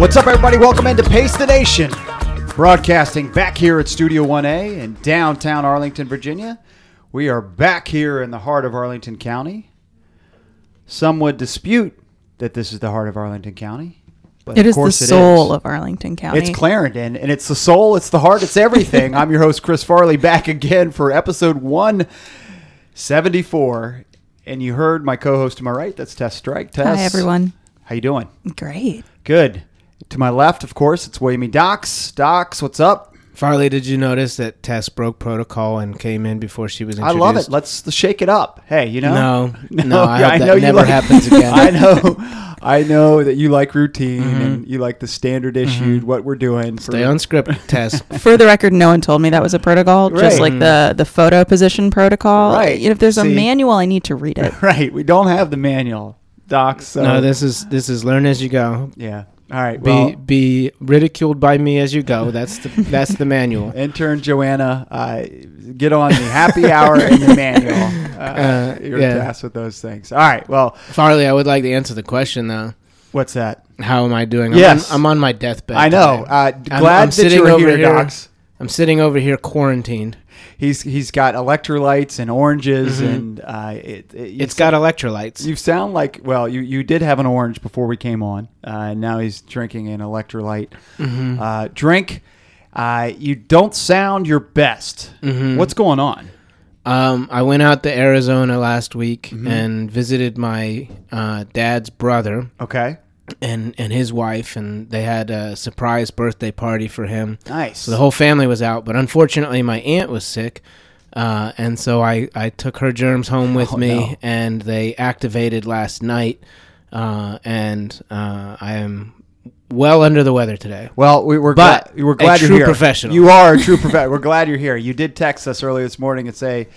What's up, everybody? Welcome into Pace the Nation. Broadcasting back here at Studio 1A in downtown Arlington, Virginia. We are back here in the heart of Arlington County. Some would dispute that this is the heart of Arlington County. But It of is the soul is. of Arlington County. It's Clarendon, and it's the soul, it's the heart, it's everything. I'm your host, Chris Farley, back again for episode 174. And you heard my co-host to my right. That's Tess Strike. Tess, Hi, everyone. How you doing? Great. Good. To my left, of course, it's Williamy Docs. Docs, what's up? Farley, did you notice that Tess broke protocol and came in before she was I love it. Let's shake it up. Hey, you know? No, no, I hope that you never like- happens again. I know. I know that you like routine Mm-hmm. and you like the standard issued what we're doing. for- Stay on script, Tess. For the record, no one told me that was a protocol. Just Right. like the the photo position protocol. Right. You know, if there's a manual, I need to read it. Right. We don't have the manual, Docs. So no, this is this is learn as you go. Yeah. All right. Be Well, be ridiculed by me as you go. That's the that's the manual. intern Joanna, uh, get on the happy hour and the manual. Uh, Uh, you're yeah. tasked with those things. All right. Well, Farley, I would like to answer the question though. what's that? How am I doing? I'm Yes. on, I'm on my deathbed. I know. Uh, I'm- glad I'm that sitting you're over here, here. Docs. I'm sitting over here quarantined. He's he's got electrolytes and oranges, Mhm. and uh, it, it, It's got electrolytes. You sound like well, you, you did have an orange before we came on, uh, and now he's drinking an electrolyte Mhm. uh, drink. Uh, you don't sound your best. Mhm. What's going on? Um, I went out to Arizona last week Mhm. and visited my uh, dad's brother Okay, and and his wife, and they had a surprise birthday party for him. nice. So the whole family was out, but unfortunately, my aunt was sick, uh, and so I I took her germs home with Oh, me, no. and they activated last night, uh, and uh, I am well under the weather today. well, we, we're But glad we're glad you're true here. professional. You are a true professional. we're glad you're here. You did text us earlier this morning and say.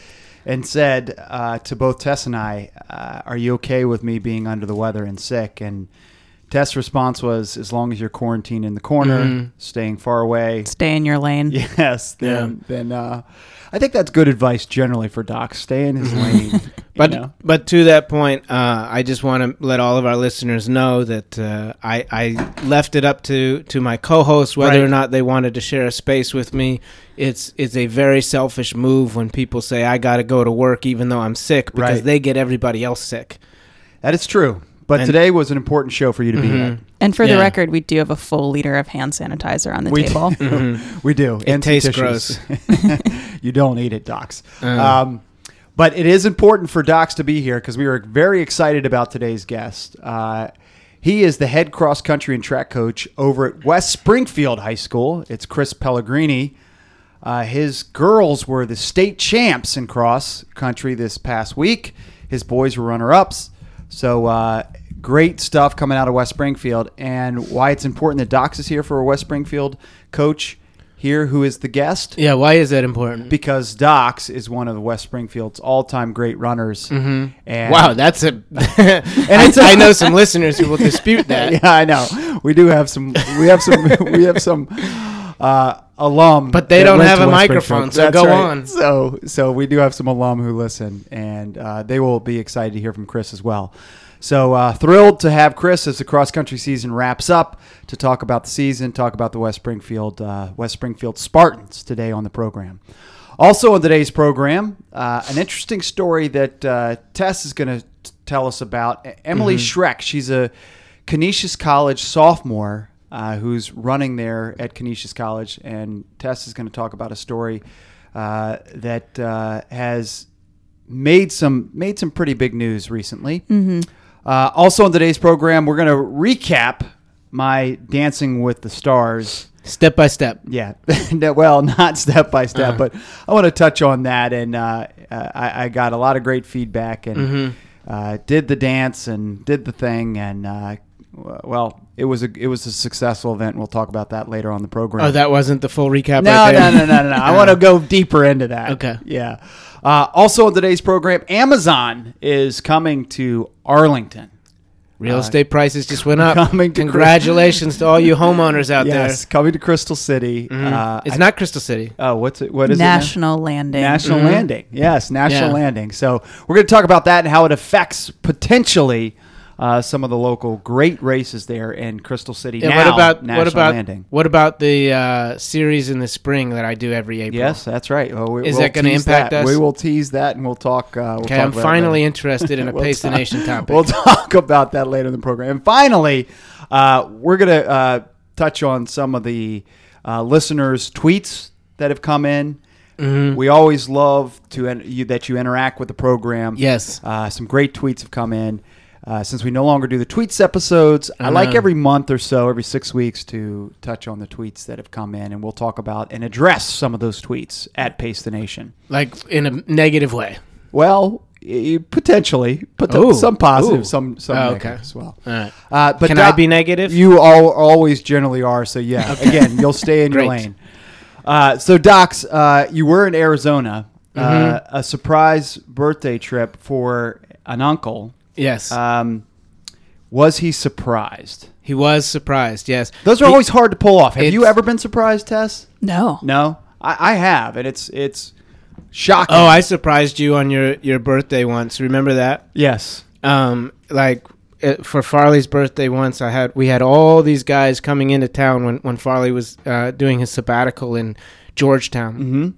And said uh, to both Tess and I, uh, "Are you okay with me being under the weather and sick?" And Tess' response was, "As long as you're quarantined in the corner, Mhm. staying far away, Stay in your lane. Yes, then then uh, I think that's good advice generally for docs. Stay in his lane. But know? but to that point, uh, I just want to let all of our listeners know that uh, I I left it up to to my co-hosts whether Right. or not they wanted to share a space with me. It's it's a very selfish move when people say I got to go to work even though I'm sick because Right. they get everybody else sick. that is true. But And- today was an important show for you to be Mhm. at. And for the record, we do have a full liter of hand sanitizer on the We table. do. Mhm. We do. It And some tastes tissues. you don't eat it, docs. Uh. Um, but it is important for docs to be here because we are very excited about today's guest. Uh, he is the head cross country and track coach over at West Springfield High School. It's Chris Pellegrini. Uh, his girls were the state champs in cross country this past week. His boys were runner ups. So uh, great stuff coming out of West Springfield. And why it's important that Docs is here for a West Springfield coach here who is the guest Yeah, why is that important? because Docs is one of the West Springfield's all-time great runners. Mhm. And wow, that's a. and it's a- I know some listeners who will dispute that. yeah, I know. We do have some. We have some. we have some uh, alum, But they don't have a microphone, so That's go right. on. So, so we do have some alum who listen, and uh, they will be excited to hear from Chris as well. So uh, thrilled to have Chris as the cross country season wraps up to talk about the season, talk about the West Springfield uh, West Springfield Spartans today on the program. Also on today's program, uh, an interesting story that uh, Tess is going to tell us about. Emily Schreck, she's a Canisius College sophomore uh, who's running there at Canisius College, and Tess is going to talk about a story uh, that uh, has made some made some pretty big news recently. Mm-hmm. Uh, also on today's program, we're going to recap my Dancing with the Stars. Step by step. Yeah, well, not step by step, Uh. but I want to touch on that. And uh, I, I got a lot of great feedback and Mhm. uh, did the dance and did the thing. And uh, well, it was a it was a successful event. We'll talk about that later on the program. Oh, that wasn't the full recap. No, right no, there? no, no, no, no. I want to go deeper into that. Okay. Yeah. Uh, also on today's program, Amazon is coming to Arlington. Real estate prices just went up. coming to Congratulations to all you homeowners out there. yes, coming to Crystal City. there. Mhm. Uh, it's I- not Crystal City. Oh, what's it? What is it? National Landing. National Mhm. Landing. Yes, National Yeah. Landing. So we're going to talk about that and how it affects potentially uh, some of the local great races there in Crystal City. Yeah, now, what about National what about Landing. what about the uh, series in the spring that I do every April? Yes, that's right. Well, we, Is we'll that gonna tease impact that. us? We will tease that, and we'll talk. Uh, we'll Okay, talk I'm about finally interested in a We'll Pace the Nation topic. We'll talk about that later in the program. And finally, uh, we're going to uh, touch on some of the uh, listeners' tweets that have come in. Mm-hmm. We always love to you, that you interact with the program. Yes. uh, some great tweets have come in. Uh, since we no longer do the tweets episodes, I, like every month or so, every six weeks, to touch on the tweets that have come in, and we'll talk about and address some of those tweets at Pace the Nation. like in a negative way. Well, potentially, but Ooh. some positive, Ooh. some some Oh, negative okay. as well. All right. Uh, but Can I be negative? You all always generally are. So yeah, again, you'll stay in your lane. Uh, so Docs, uh, you were in Arizona, uh, Mm-hmm. a surprise birthday trip for an uncle. Yes. Um, was he surprised? he was surprised. Yes. Those are He- always hard to pull off. Have you ever been surprised, Tess? No. No, I, I have, and it's it's shocking. Oh, I surprised you on your your birthday once. Remember that? yes. um like uh, for Farley's birthday once I had we had all these guys coming into town when when Farley was uh, doing his sabbatical in Georgetown. Mm-hmm.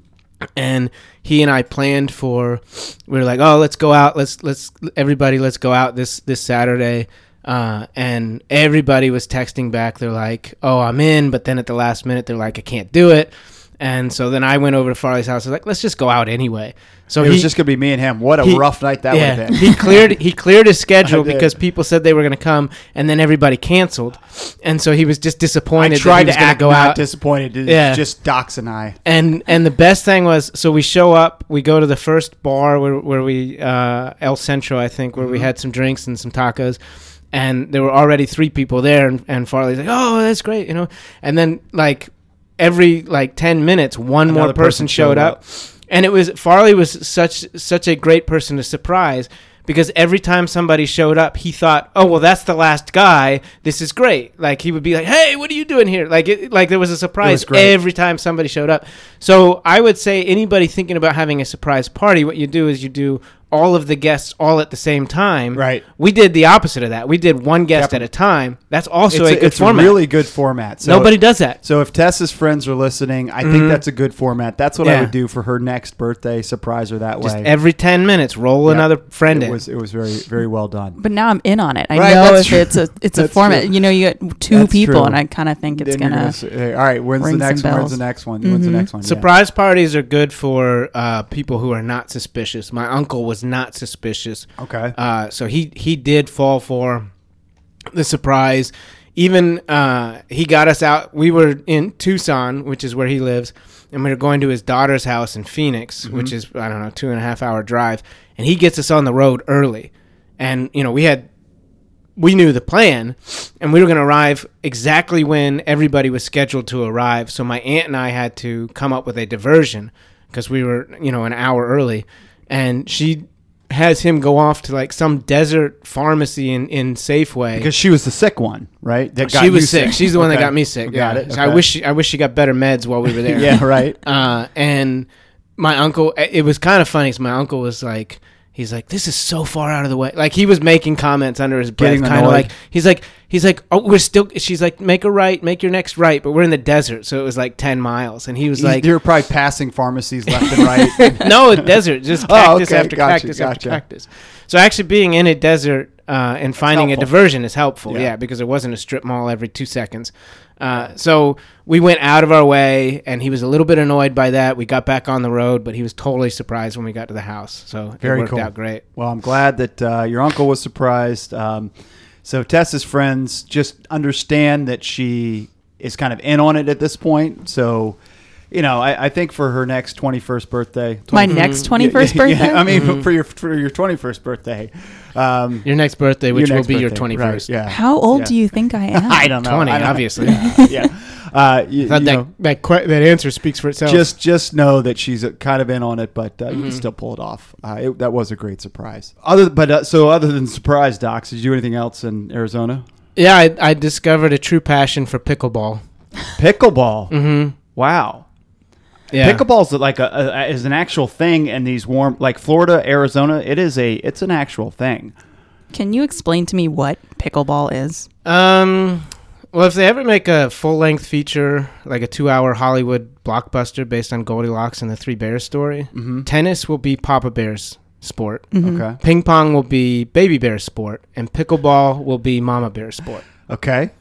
And he and I planned for we were like, "Oh, let's go out. Let's let's everybody let's go out this this Saturday." Uh, and everybody was texting back. They're like, "Oh, I'm in," but then at the last minute, they're like, "I can't do it." And so then I went over to Farley's house. I was like, "Let's just go out anyway." So It he, was just gonna be me and him. What a he- rough night that would have been. he cleared he cleared his schedule because people said they were going to come, and then everybody canceled, and so he was just disappointed. I tried that he was to gonna act go out. disappointed. Yeah. just Docs and I. and and the best thing was, so we show up, we go to the first bar where where we uh, El Centro, I think, where we Mm-hmm. had some drinks and some tacos. And there were already three people there, and, and Farley's like, "Oh, that's great," you know. And then like every like ten minutes, one more person, person showed showed up, and it was Farley was such such a great person to surprise because every time somebody showed up, he thought, "Oh, well, that's the last guy. This is great." Like he would be like, "Hey, what are you doing here?" Like it, like there was a surprise great. every time somebody showed up. So I would say anybody thinking about having a surprise party, what you do is you do all of the guests all at the same time. Right. We did the opposite of that. We did one guest Yep. at a time. That's also it's a, good it's format. a really good format. So, Nobody does that. So if Tessa's friends are listening, I think that's a good format. That's what I Mm-hmm. Would do for her next birthday. Surprise her that Just way. every ten minutes, roll Yeah. another friend it in. was it was very very well done. But now I'm in on it. I Right, know if true. it's a it's a That's format. true. You know, you get two That's people, true. and I kind of think it's gonna. hey, all right, when's the ring next one? When's the next one? When's the Mhm. next one? Yeah. Surprise parties are good for uh, people who are not suspicious. My uncle was not suspicious, Okay. uh, so he he did fall for the surprise. Even uh, he got us out. We were in Tucson, which is where he lives, and we were going to his daughter's house in Phoenix, which is I don't know two and a half hour drive. And he gets us on the road early, and you know we had we knew the plan and we were going to arrive exactly when everybody was scheduled to arrive so my aunt and i had to come up with a diversion because we were you know an hour early and she has him go off to like some desert pharmacy in, in safeway because she was the sick one, right? That got she was sick. she's the one that got me sick Got yeah. it. So i wish she, i wish she got better meds while we were there yeah, right. uh, and my uncle, it was kind of funny because my uncle was like, he's like, this is so far out of the way. Like he was making comments under his breath, kind of like he's like, he's like, oh, we're still. She's like, make a right, make your next right, but we're in the desert, so it was like ten miles, and he was like, you're probably passing pharmacies left and right. no, desert, just Oh, cactus okay, after gotcha, cactus after cactus. So actually, being in a desert uh, and finding a diversion is helpful. Yeah. Yeah. because there wasn't a strip mall every two seconds. Uh, so we went out of our way, and he was a little bit annoyed by that. We got back on the road, but he was totally surprised when we got to the house. So Very it worked cool. out great. Well, I'm glad that uh, your uncle was surprised. Um, so Tessa's friends just understand that she is kind of in on it at this point. So, you know, I, I think for her next 21st birthday, My next Yeah, 21st yeah, birthday? I mean, Mm-hmm. for your for your 21st birthday, um, Your next birthday, which your will next be your twenty first. right, yeah. How old Yeah. do you think I am? I don't know. 20, don't- obviously. Yeah. yeah. Uh, you, you that know, that que- that answer speaks for itself. just just know that she's uh, kind of in on it, but uh, you Mm-hmm. can still pull it off. Uh, it, that was a great surprise. Other, but uh, so other than surprise, docs, did you do anything else in Arizona? yeah, I, I discovered a true passion for pickleball. Pickleball. Mm-hmm. Wow. Yeah, Pickleball's like a, a is an actual thing in these warm like Florida, Arizona. It is a it's an actual thing. Can you explain to me what pickleball is? Um, well, if they ever make a full length feature, like a two hour Hollywood blockbuster based on Goldilocks and the Three Bears story, Mm-hmm. tennis will be Papa Bear's sport. Mhm. Okay. Ping pong will be Baby Bear's sport, and pickleball will be Mama Bear's sport. Okay.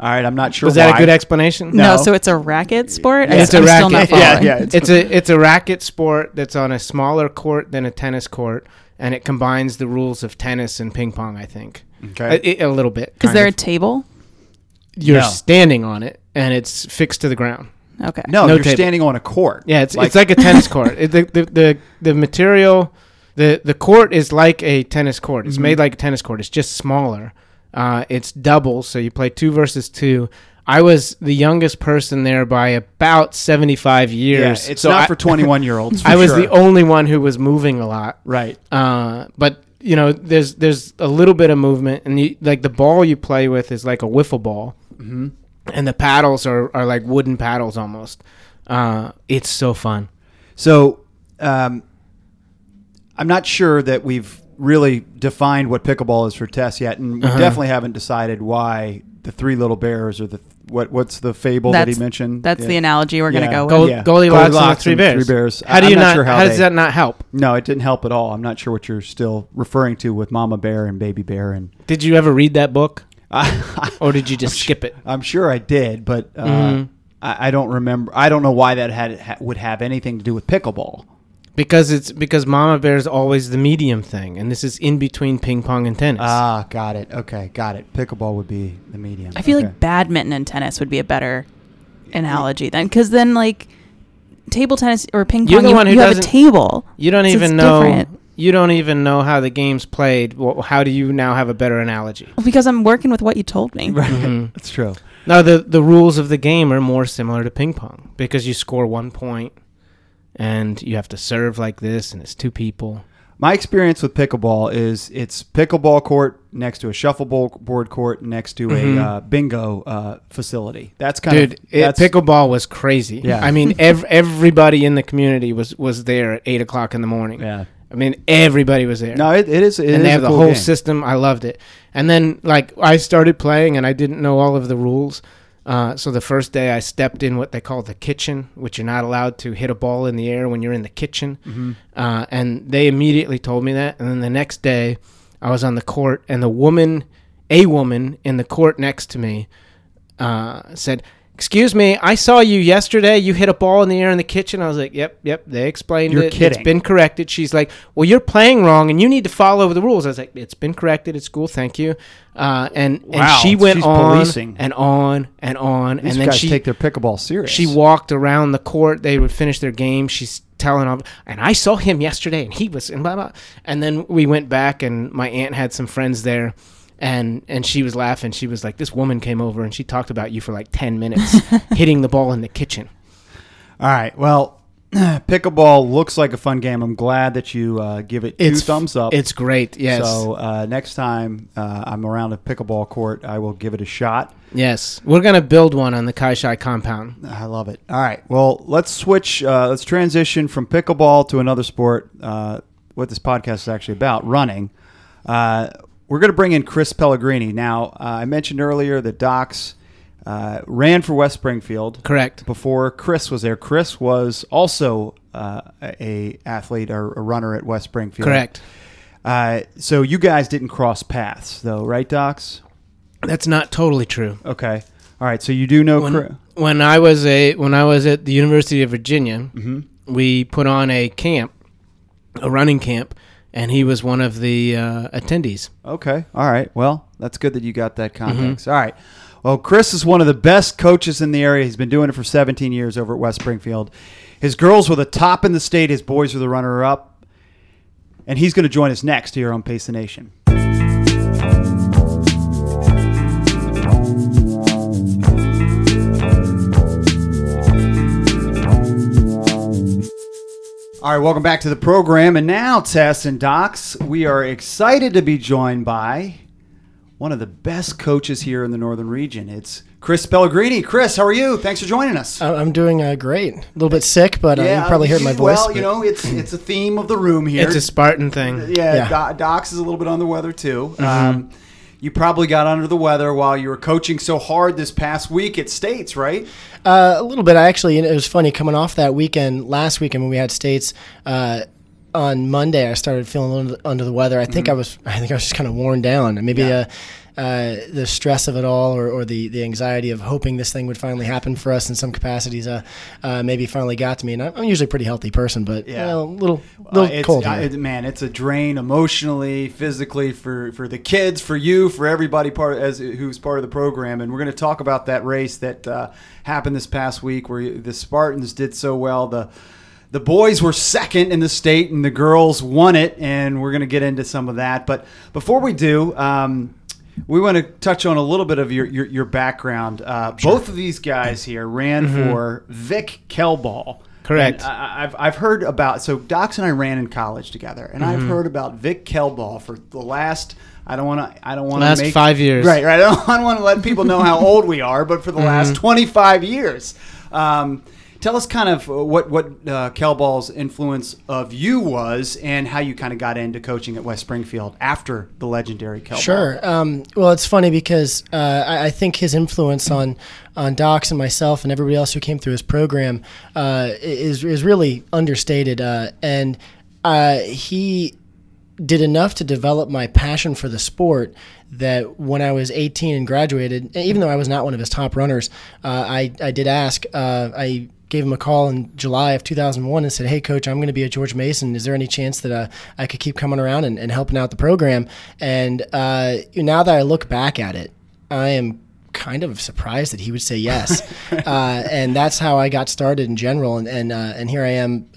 All right. I'm not sure. Was that why. a good explanation? No. No. so it's a racket sport. Yeah. It's a I'm Still not racket. Yeah, yeah. It's, It's a it's a racket sport that's on a smaller court than a tennis court, and it combines the rules of tennis and ping pong. I think okay. a, a little bit. Is kind there a table? You're No. standing on it, and it's fixed to the ground. Okay. no, no you're table. standing on a court. Yeah, it's Like- it's like a tennis court. It, the, the the the material, the the court is like a tennis court. It's Mhm. made like a tennis court. It's just smaller. Uh, it's doubles, so you play two versus two. I was the youngest person there by about seventy five Yeah, years. it's so not I, for 21 year olds. I was the only one who was moving a lot. right. Uh, but you know, there's there's a little bit of movement, and you, like the ball you play with is like a wiffle ball, hmm and the paddles are, are like wooden paddles almost. Uh, it's so fun. So, um, I'm not sure that we've really defined what pickleball is for Tess yet, and we Uh-huh. definitely haven't decided why the three little bears or the what what's the fable that he mentioned. That's Yeah. the analogy we're Yeah. gonna go with. Gold, Yeah. Goldilocks, and the three bears. Three Bears. How do I'm you not not? sure how how does that not help? No, it didn't help at all. I'm not sure what you're still referring to with Mama Bear and Baby Bear, and Did you ever read that book, or did you just I'm skip it? I'm sure I did, but uh, Mhm. I, I don't remember. I don't know why that had ha, would have anything to do with pickleball. Because it's because Mama Bear is always the medium thing, and this is in between ping pong and tennis. Ah, got it. Okay, got it. Pickleball would be the medium. I feel Okay. like badminton and tennis would be a better analogy then, because then like table tennis or ping pong, you, you have a table. you don't so even know. different. You don't even know how the game's played. Well, how do you now have a better analogy? Because I'm working with what you told me. right. Mhm. That's true. Now the the rules of the game are more similar to ping pong because you score one point, and you have to serve like this, and it's two people. My experience with pickleball is it's pickleball court next to a shuffleboard court next to Mhm. a uh, bingo uh, facility. That's kind Dude, of it, pickleball was crazy. Yeah. I mean, ev- everybody in the community was was there at eight o'clock in the morning. Yeah. I mean, everybody was there. No, it, it is. It and is they have the cool whole game. system. I loved it. And then, like, I started playing, and I didn't know all of the rules. Uh, so the first day, I stepped in what they call the kitchen, which you're not allowed to hit a ball in the air when you're in the kitchen. Mhm. Uh, and they immediately told me that. And then the next day, I was on the court, and the woman, a woman in the court next to me, uh, said, "Excuse me, I saw you yesterday. You hit a ball in the air in the kitchen." I was like, "Yep, yep." They explained You're it. kidding. It's been corrected. She's like, "Well, you're playing wrong, and you need to follow the rules." I was like, "It's been corrected at school. Thank you." Uh, and Wow, and she went on policing. and on and on, These and then guys she take their pickleball serious. she walked around the court. They would finish their game. She's telling them, and I saw him yesterday, and he was and blah blah. And then we went back, and my aunt had some friends there, and and she was laughing. She was like, "This woman came over, and she talked about you for like ten minutes, hitting the ball in the kitchen." All right. Well, pickleball looks like a fun game. I'm glad that you uh, give it two It's thumbs up. It's great. Yes. So uh, next time uh, I'm around a pickleball court, I will give it a shot. yes, we're gonna build one on the Kaishai compound. I love it. All right. Well, let's switch. Uh, let's transition from pickleball to another sport. Uh, what this podcast is actually about, running. We're going to bring in Chris Pellegrini. Now, uh, I mentioned earlier that Docs uh, ran for West Springfield Correct. before Chris was there. Chris was also uh, a athlete or a runner at West Springfield. Correct. Uh, so you guys didn't cross paths, though, right, Docs? That's not totally true. Okay. All right. So you do know When, Chris. when I was a when I was at the University of Virginia, hmm we put on a camp, a running camp, and he was one of the uh, attendees. Okay. All right. Well, that's good that you got that context. All right. Well, Chris is one of the best coaches in the area. He's been doing it for 17 years over at West Springfield. His girls were the top in the state. His boys were the runner up. And he's going to join us next here on Pace the Nation. All right, welcome back to the program. And now, Tess and Docs, we are excited to be joined by one of the best coaches here in the northern region. It's Chris Pellegrini. Chris, how are you? Thanks for joining us. I- I'm doing uh, great. A little bit sick, but uh, you probably heard my voice. Well, but- you know, it's it's a theme of the room here. It's a Spartan thing. yeah, Yeah. Do- Docs is a little bit on the weather too. Um, you probably got under the weather while you were coaching so hard this past week at States, right? Uh, a little bit. I actually, it was funny coming off that weekend, last weekend when we had states. Uh, on Monday, I started feeling a little under the weather. I think I was, I think I was just kind of worn down, and maybe Yeah. uh, uh, the stress of it all, or, or the, the anxiety of hoping this thing would finally happen for us in some capacities, uh, uh, maybe finally got to me. And I'm I'm usually a pretty healthy person, but Yeah. yeah, a little, little it's, cold. uh, it- man, it's a drain emotionally, physically for for the kids, for you, for everybody part as who's part of the program. And we're going to talk about that race that uh, happened this past week, where the Spartans did so well. The the boys were second in the state, and the girls won it. And we're going to get into some of that. But before we do. Um, we want to touch on a little bit of your your, your background. Uh, Both of these guys here ran for Vic Kelbaugh. Correct. And I, I've, I've heard about so Docs and I ran in college together, and I've heard about Vic Kelbaugh for the last. I don't want to. I don't want to Last make five years. Right, right. I don't, want to let people know how old we are, but for the last twenty five years. Um, tell us kind of what what uh, Kelbaugh's influence of you was, and how you kind of got into coaching at West Springfield after the legendary Kelbaugh. Sure. Um, well, it's funny because uh, I, I think his influence on on Docs and myself and everybody else who came through his program uh, is is really understated. Uh, and uh, he did enough to develop my passion for the sport that when I was 18 and graduated, even though I was not one of his top runners, uh, I, I did ask. Uh, I gave him a call in July of 2001 and said, "Hey, coach, I'm going to be at George Mason. Is there any chance that uh, I could keep coming around and, and helping out the program?" And uh, now that I look back at it, I am kind of surprised that he would say yes. uh, and that's how I got started in general. And and, uh, and here I am.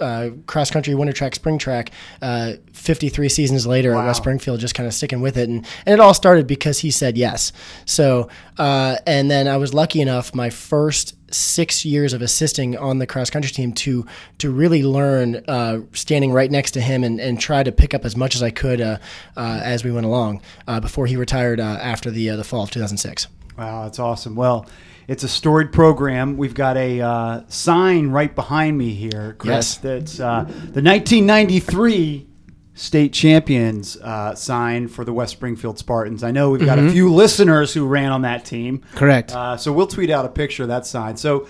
Uh, cross country, winter track, spring track, uh, 53 seasons later Wow. at West Springfield, just kind of sticking with it. And, and it all started because he said yes. So, uh, and then I was lucky enough my first six years of assisting on the cross country team to to really learn uh, standing right next to him and, and try to pick up as much as I could uh, uh, as we went along uh, before he retired uh, after the uh, the fall of 2006. Wow, that's awesome. Well, it's a storied program. We've got a uh, sign right behind me here, Chris. Yes. That's uh, the 1993 state champions uh, sign for the West Springfield Spartans. I know we've got a few listeners who ran on that team. Correct. Uh, so we'll tweet out a picture of that sign. So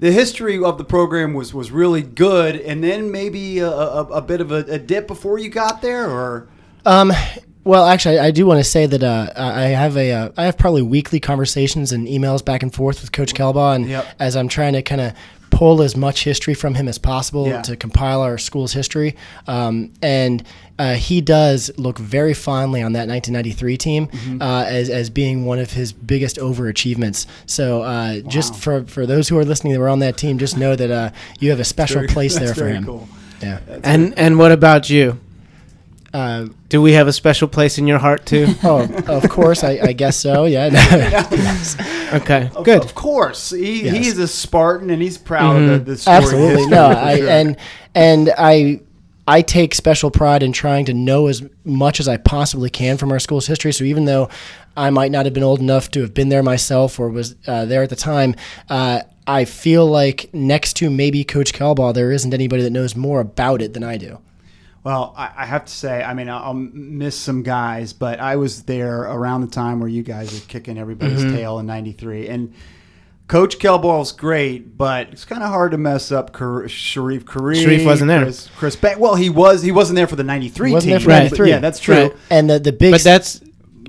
the history of the program was was really good, and then maybe a, a, a bit of a, a dip before you got there, or Um, well, actually, I do want to say that uh, I have a uh, I have probably weekly conversations and emails back and forth with Coach Kelbaugh, and Yep. as I'm trying to kind of pull as much history from him as possible Yeah. to compile our school's history, um, and uh, he does look very fondly on that 1993 team Mm-hmm. uh, as as being one of his biggest overachievements. So uh, just for for those who are listening that were on that team, just know that uh, you have a special Very- place there for him. Cool. Yeah. and and what about you? Uh, Do we have a special place in your heart too? oh, of course, I, I guess so. Yeah. okay, Of, good. Of course, he, Yes. he's a Spartan, and he's proud of the, the story. Absolutely history, no, for I, sure. and and I I take special pride in trying to know as much as I possibly can from our school's history. So even though I might not have been old enough to have been there myself or was uh, there at the time. Uh, I feel like next to maybe Coach Kelbaugh, there isn't anybody that knows more about it than I do. Well, I, I have to say, I mean, I'll, I'll miss some guys, but I was there around the time where you guys were kicking everybody's Mm-hmm. tail in '93, and Coach Kelbaugh's great, but it's kind of hard to mess up Kar- Sharif Kareem. Sharif wasn't there. Chris, Chris Ba- well, he was. He wasn't there for the '93 He wasn't team. there for Right. 93. Yeah, that's true. Right. And the the big But that's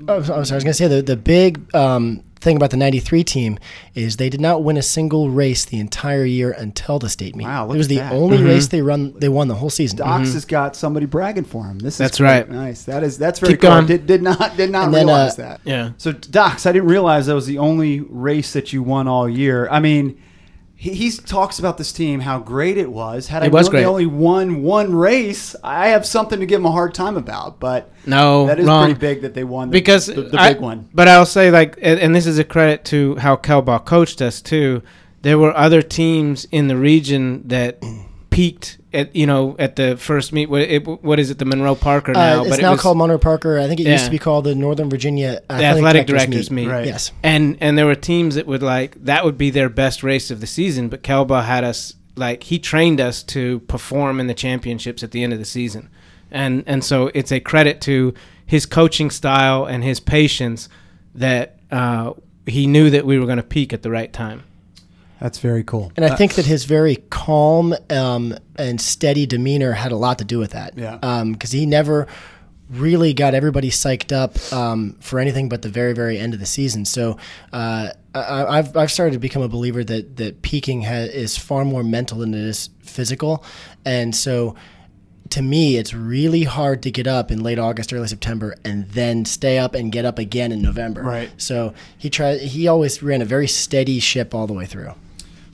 Oh, I'm sorry, I was going to say the the big um, thing about the '93 team is they did not win a single race the entire year until the state meet. Wow, look it was at the that. only race they run they won the whole season. Docs has got somebody bragging for him. This is That's quite right. Nice. That is that's very Keep cool. going. Did, did not did not And then, realize uh, that. Yeah. So Docs, I didn't realize that was the only race that you won all year. I mean, he, he talks about this team how great it was. Had I was known they great. only won one race, I have something to give him a hard time about. But no that is wrong. pretty big that they won the, because the, the I- big one. But I'll say like, and, and this is a credit to how Kelbaugh coached us too. There were other teams in the region that peaked at you know at the first meet. What, it, what is it? The Monroe Parker now, Uh, it's but it now was called Monroe Parker. I think it used to be called the Northern Virginia the athletic directors meet. Right. Yes. And and there were teams that would like that would be their best race of the season, but Kelbaugh had us like he trained us to perform in the championships at the end of the season, and and so it's a credit to his coaching style and his patience that uh, he knew that we were going to peak at the right time. That's very cool. And I think that his very calm um, and steady demeanor had a lot to do with that. Yeah. Because he never really got everybody psyched up um, for anything but the very, very end of the season. So uh, I, I've, I've started to become a believer that, that peaking ha- is far more mental than it is physical. And so to me, it's really hard to get up in late August, early September, and then stay up and get up again in November. Right. So he tried. He always ran a very steady ship all the way through.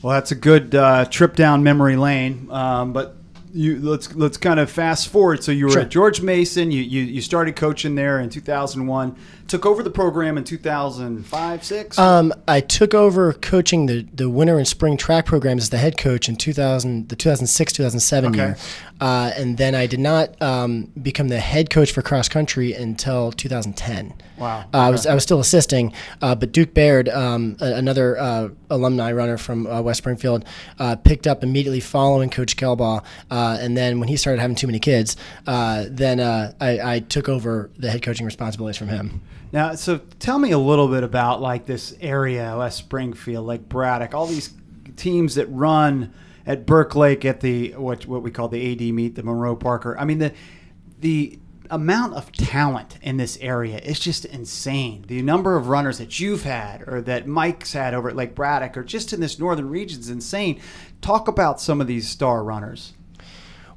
Well, that's a good uh, trip down memory lane. Um, but you let's let's kind of fast forward. So you were Sure. at George Mason. You, you you started coaching there in 2001. Took over the program in 2005, six. Um, I took over coaching the, the winter and spring track programs as the head coach in 2000, the 2006 2007 Okay. year. Uh, and then I did not um, become the head coach for cross country until 2010. Wow. Uh, I was I was still assisting, uh, but Duke Baird, um, a- another uh, alumni runner from uh, West Springfield, uh, picked up immediately following Coach Kelbaugh. Uh, and then when he started having too many kids, uh, then uh, I, I took over the head coaching responsibilities from him. Now, so tell me a little bit about like this area, West Springfield, like Braddock, all these teams that run at Burke Lake at the what what we call the AD meet, the Monroe Parker. I mean the the amount of talent in this area is just insane. The number of runners that you've had or that Mike's had over at Lake Braddock or just in this northern region is insane. Talk about some of these star runners.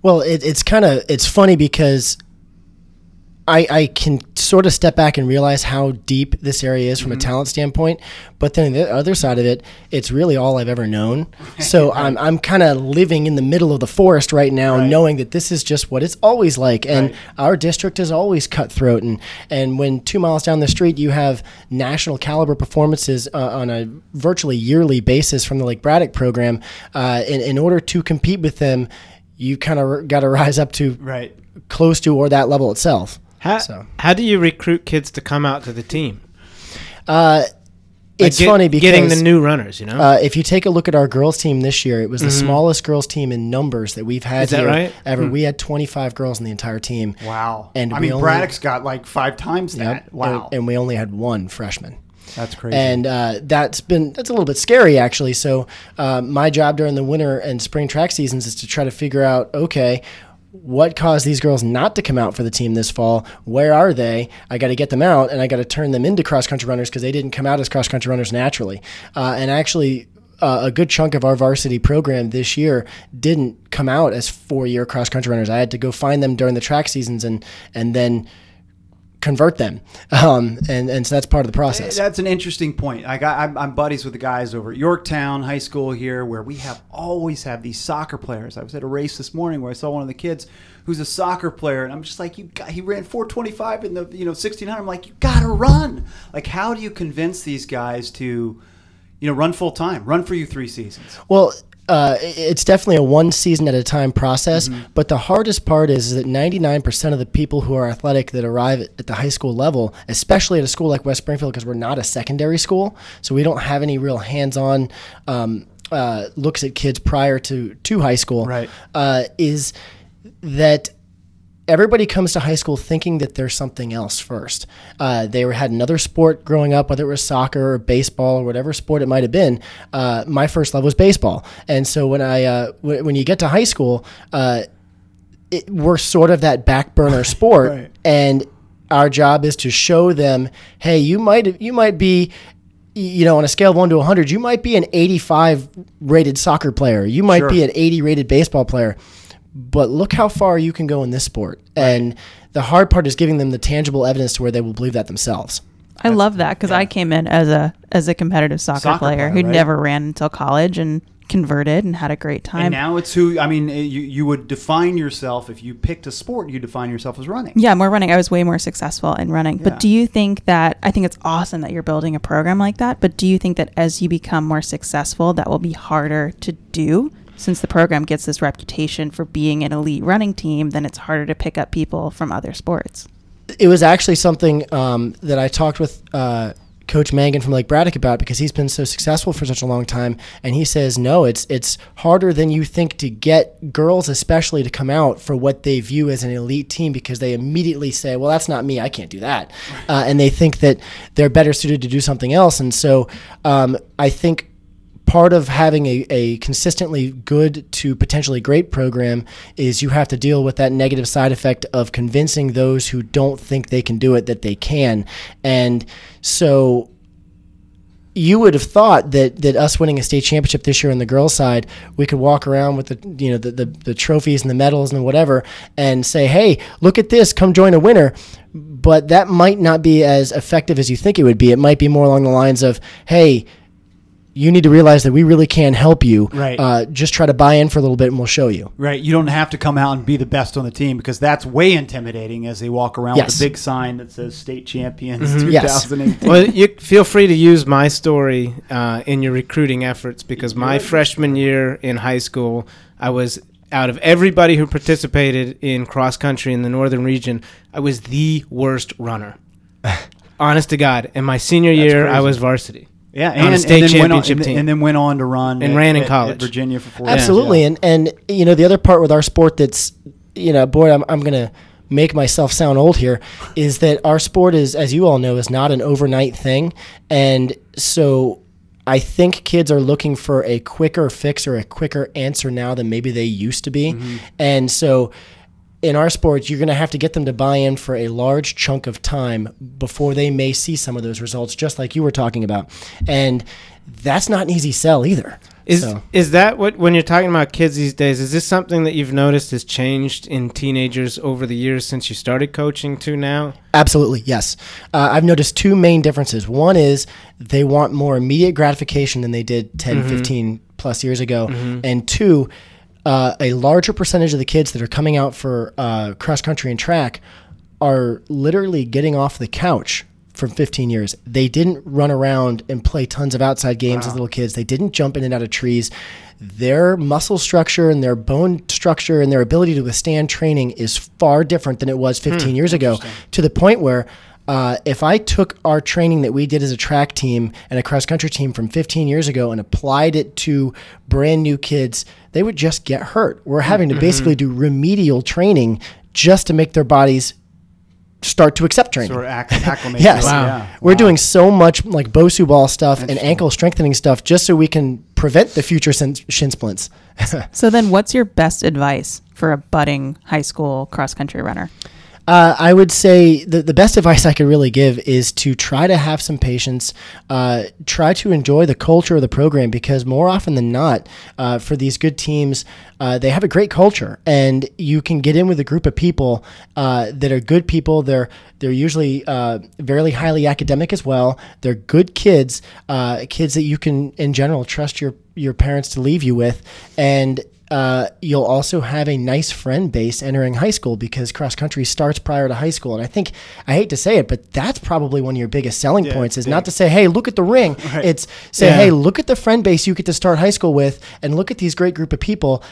Well, it, it's kind of it's funny because I, I can sort of step back and realize how deep this area is from Mm-hmm. a talent standpoint, but then the other side of it, it's really all I've ever known. So I'm I'm kind of living in the middle of the forest right now, Right. knowing that this is just what it's always like, and Right. our district is always cutthroat, and and when two miles down the street you have national caliber performances uh, on a virtually yearly basis from the Lake Braddock program, uh, in in order to compete with them, you kind of got to rise up to Right. close to or that level itself. How, So. how do you recruit kids to come out to the team? Uh, Like it's get- funny because getting the new runners, you know. uh, if you take a look at our girls team this year, it was the smallest girls team in numbers that we've had Is that here right? ever. We had 25 girls in the entire team. Wow. And I we mean only- Braddock's got like five times that. Yep. Wow. And, and we only had one freshman. That's crazy. and uh, that's been that's a little bit scary actually. So uh, my job during the winter and spring track seasons is to try to figure out okay. What caused these girls not to come out for the team this fall? Where are they? I got to get them out, and I got to turn them into cross country runners because they didn't come out as cross country runners naturally. Uh, and actually, uh, a good chunk of our varsity program this year didn't come out as four year cross country runners. I had to go find them during the track seasons and and then convert them. Um, and and so that's part of the process. That's an interesting point. I got, I'm, I'm buddies with the guys over at Yorktown High School here, where we have always have these soccer players. I was at a race this morning where I saw one of the kids who's a soccer player, and I'm just like, you got, he ran 425 in the you know 1600. I'm like, you gotta run. Like, how do you convince these guys to, you know, run full time, run for you three seasons? Well, uh, it's definitely a one season at a time process. Mm-hmm. But the hardest part is, that 99% of the people who are athletic that arrive at, at the high school level, especially at a school like West Springfield, because we're not a secondary school, so we don't have any real hands on um, uh, looks at kids prior to, to high school, Right. uh, is that everybody comes to high school thinking that there's something else first. Uh, they were, had another sport growing up, whether it was soccer or baseball or whatever sport it might have been. Uh, my first love was baseball, and so when I uh, w- when you get to high school, uh, it, we're sort of that back burner sport, Right. and our job is to show them, hey, you might you might be. You know, on a scale of one to 100, you might be an 85 rated soccer player. You might Sure. be an 80 rated baseball player but look how far you can go in this sport. And the hard part is giving them the tangible evidence to where they will believe that themselves. I love that because I came in as a as a competitive soccer, Soccer player, player, who right? never ran until college and converted and had a great time. And now it's who I mean. Eh, you you would define yourself if you picked a sport. You define yourself as running. yeah, more running. I was way more successful in running. Yeah. But do you think that I think it's awesome that you're building a program like that? But do you think that as you become more successful, that will be harder to do since the program gets this reputation for being an elite running team, then it's harder to pick up people from other sports. it was actually something um, that I talked with uh, Coach Mangan from Lake Braddock about because he's been so successful for such a long time, and he says no, it's it's harder than you think to get girls, especially, to come out for what they view as an elite team because they immediately say, "Well, that's not me. I can't do that," uh, and they think that they're better suited to do something else. And so, um, I think part of having a, a consistently good to potentially great program is you have to deal with that negative side effect of convincing those who don't think they can do it that they can. And so you would have thought that that us winning a state championship this year on the girls side, we could walk around with the you know the, the, the trophies and the medals and whatever and say, hey, look at this, come join a winner. But that might not be as effective as you think it would be. It might be more along the lines of, hey, you need to realize that we really can help you. Right. Uh, just try to buy in for a little bit and we'll show you. Right. You don't have to come out and be the best on the team because that's way intimidating as they walk around Yes. with a big sign that says state champions Yes. 2018. well, you feel free to use my story uh, in your recruiting efforts because my freshman year in high school, I was out of everybody who participated in cross country in the northern region, I was the worst runner. Honest to God. And my senior year, I was varsity. Yeah, on a and, state and then went on, championship and, team. and then went on to run And at- ran in at- at college. Virginia for four years. Absolutely. Yeah. And and you know the other part with our sport that's you know boy I'm I'm gonna make myself sound old here is that our sport is as you all know is not an overnight thing and so I think kids are looking for a quicker fix or a quicker answer now than maybe they used to be mm-hmm. and so in our sport, you're going to have to get them to buy in for a large chunk of time before they may see some of those results, just like you were talking about. And that's not an easy sell either. Is So- is that what when you're talking about kids these days? Is this something that you've noticed has changed in teenagers over the years since you started coaching to now? Absolutely, yes. Uh, I've noticed two main differences. One is they want more immediate gratification than they did 10, 15 plus years ago. And two, uh, a larger percentage of the kids that are coming out for uh, cross country and track are literally getting off the couch from 15 years. They didn't run around and play tons of outside games as little kids. They didn't jump in and out of trees. Their muscle structure and their bone structure and their ability to withstand training is far different than it was 15 years ago to the point where uh, if I took our training that we did as a track team and a cross country team from 15 years ago and applied it to brand new kids, they would just get hurt. We're having to basically do remedial training just to make their bodies start to accept training. Sort of acc- acclimate. Yes. Wow. Yeah. We're Wow. doing so much like Bosu ball stuff and ankle strengthening stuff just so we can prevent the future shin, shin splints. So then, what's your best advice for a budding high school cross country runner? Uh, I would say the, the best advice I could really give is to try to have some patience. Uh, try to enjoy the culture of the program because more often than not, uh, for these good teams, uh, they have a great culture, and you can get in with a group of people uh, that are good people. They're they're usually uh, very highly academic as well. They're good kids, uh, kids that you can in general trust your your parents to leave you with, and uh, you'll also have a nice friend base entering high school because cross country starts prior to high school. And I think I hate to say it, but that's probably one of your biggest selling Yeah, points is big. not to say, "Hey, look at the ring." Right. It's say, Yeah. "Hey, look at the friend base you get to start high school with, and look at these great group of people."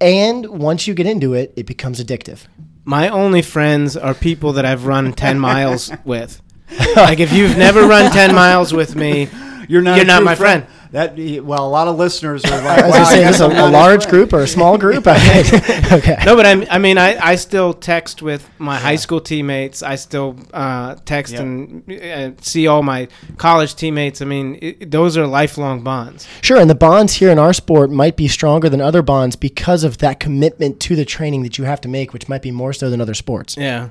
And once you get into it, it becomes addictive. My only friends are people that I've run 10 miles with. Like if you've never run 10 miles with me, You're not. You're not true my friend. That well, a lot of listeners are like, I was wow, say, I is guess this a, I'm a large friend. group or a small group? I think okay. no, but I, I mean, I, I still text with my high school teammates. I still uh, text Yep. and uh, see all my college teammates. I mean, it, those are lifelong bonds. Sure, and the bonds here in our sport might be stronger than other bonds because of that commitment to the training that you have to make, which might be more so than other sports. Yeah.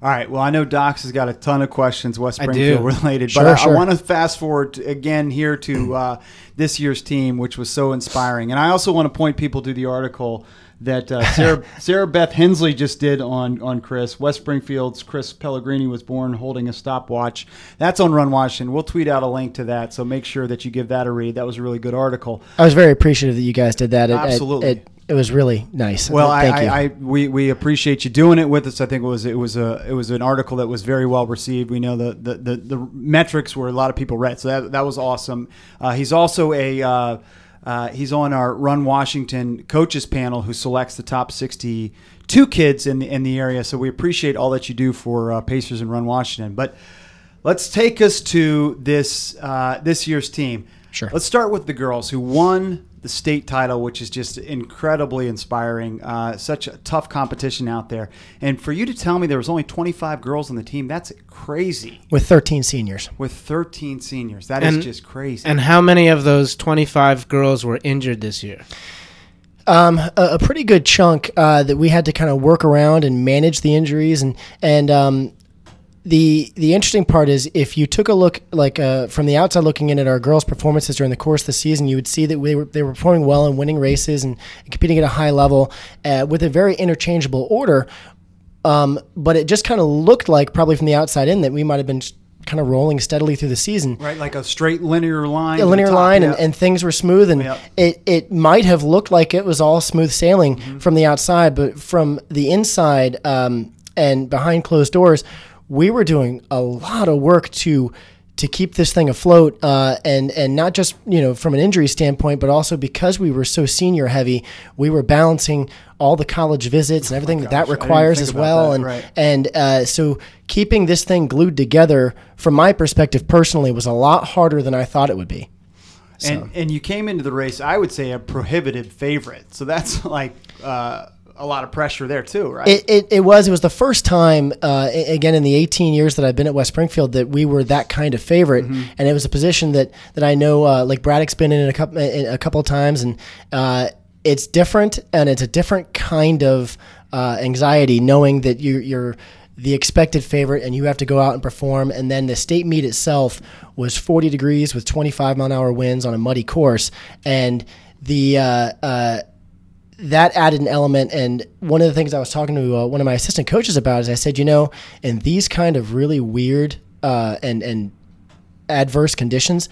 All right. Well, I know Docs has got a ton of questions West Springfield related, Sure, but I, sure. I want to fast forward to, again here to uh, this year's team, which was so inspiring. And I also want to point people to the article that uh, Sarah, Sarah Beth Hensley just did on on Chris. West Springfield's Chris Pellegrini was born holding a stopwatch. That's on Run Washington. We'll tweet out a link to that, so make sure that you give that a read. That was a really good article. I was very appreciative that you guys did that. It- Absolutely. It, it, was really nice. Well, I, you. I, I we, we appreciate you doing it with us. I think it was it was a it was an article that was very well received. We know the the, the, the metrics were a lot of people read, so that that was awesome. Uh, he's also a uh, Uh, he's on our Run Washington coaches panel who selects the top 62 kids in the, in the area. So we appreciate all that you do for uh, Pacers and Run Washington. But let's take us to this uh, this year's team. Sure. Let's start with the girls who won the state title, which is just incredibly inspiring. Uh, such a tough competition out there, and for you to tell me there was only 25 girls on the team, that's crazy. with 13 seniors. With 13 seniors, that is And- just crazy. And how many of those 25 girls were injured this year? Um, a, a pretty good chunk uh, that we had to kind of work around and manage the injuries and and um, the the interesting part is if you took a look like uh, from the outside looking in at our girls' performances during the course of the season, you would see that we were they were performing well and winning races and, competing at a high level uh, with a very interchangeable order. Um, but it just kind of looked like probably from the outside in that we might have been kind of rolling steadily through the season right, like a straight linear line. a linear line yeah. and, and things were smooth and it, it might have looked like it was all smooth sailing Mm-hmm. from the outside but from the inside um, and behind closed doors we were doing a lot of work to to keep this thing afloat uh, and and not just you know from an injury standpoint but also because we were so senior heavy we were balancing all the college visits and everything that Oh gosh, that requires as well that, and right. and uh, so keeping this thing glued together from my perspective personally was a lot harder than I thought it would be And and you came into the race, I would say a prohibitive favorite. So that's like uh, a lot of pressure there too, right? It, it, it was. It was the first time, uh, again, in the 18 years that I've been at West Springfield, that we were that kind of favorite, and it was a position that that I know, uh, like Braddock's been in a couple in a couple of times, and uh, it's different, and it's a different kind of uh, anxiety, knowing that you, you're the expected favorite, and you have to go out and perform, and then the state meet itself was 40 degrees with 25 mile an hour winds on a muddy course, and the uh, uh, that added an element. And one of the things I was talking to uh, one of my assistant coaches about is I said, you know, in these kind of really weird uh, and and adverse conditions,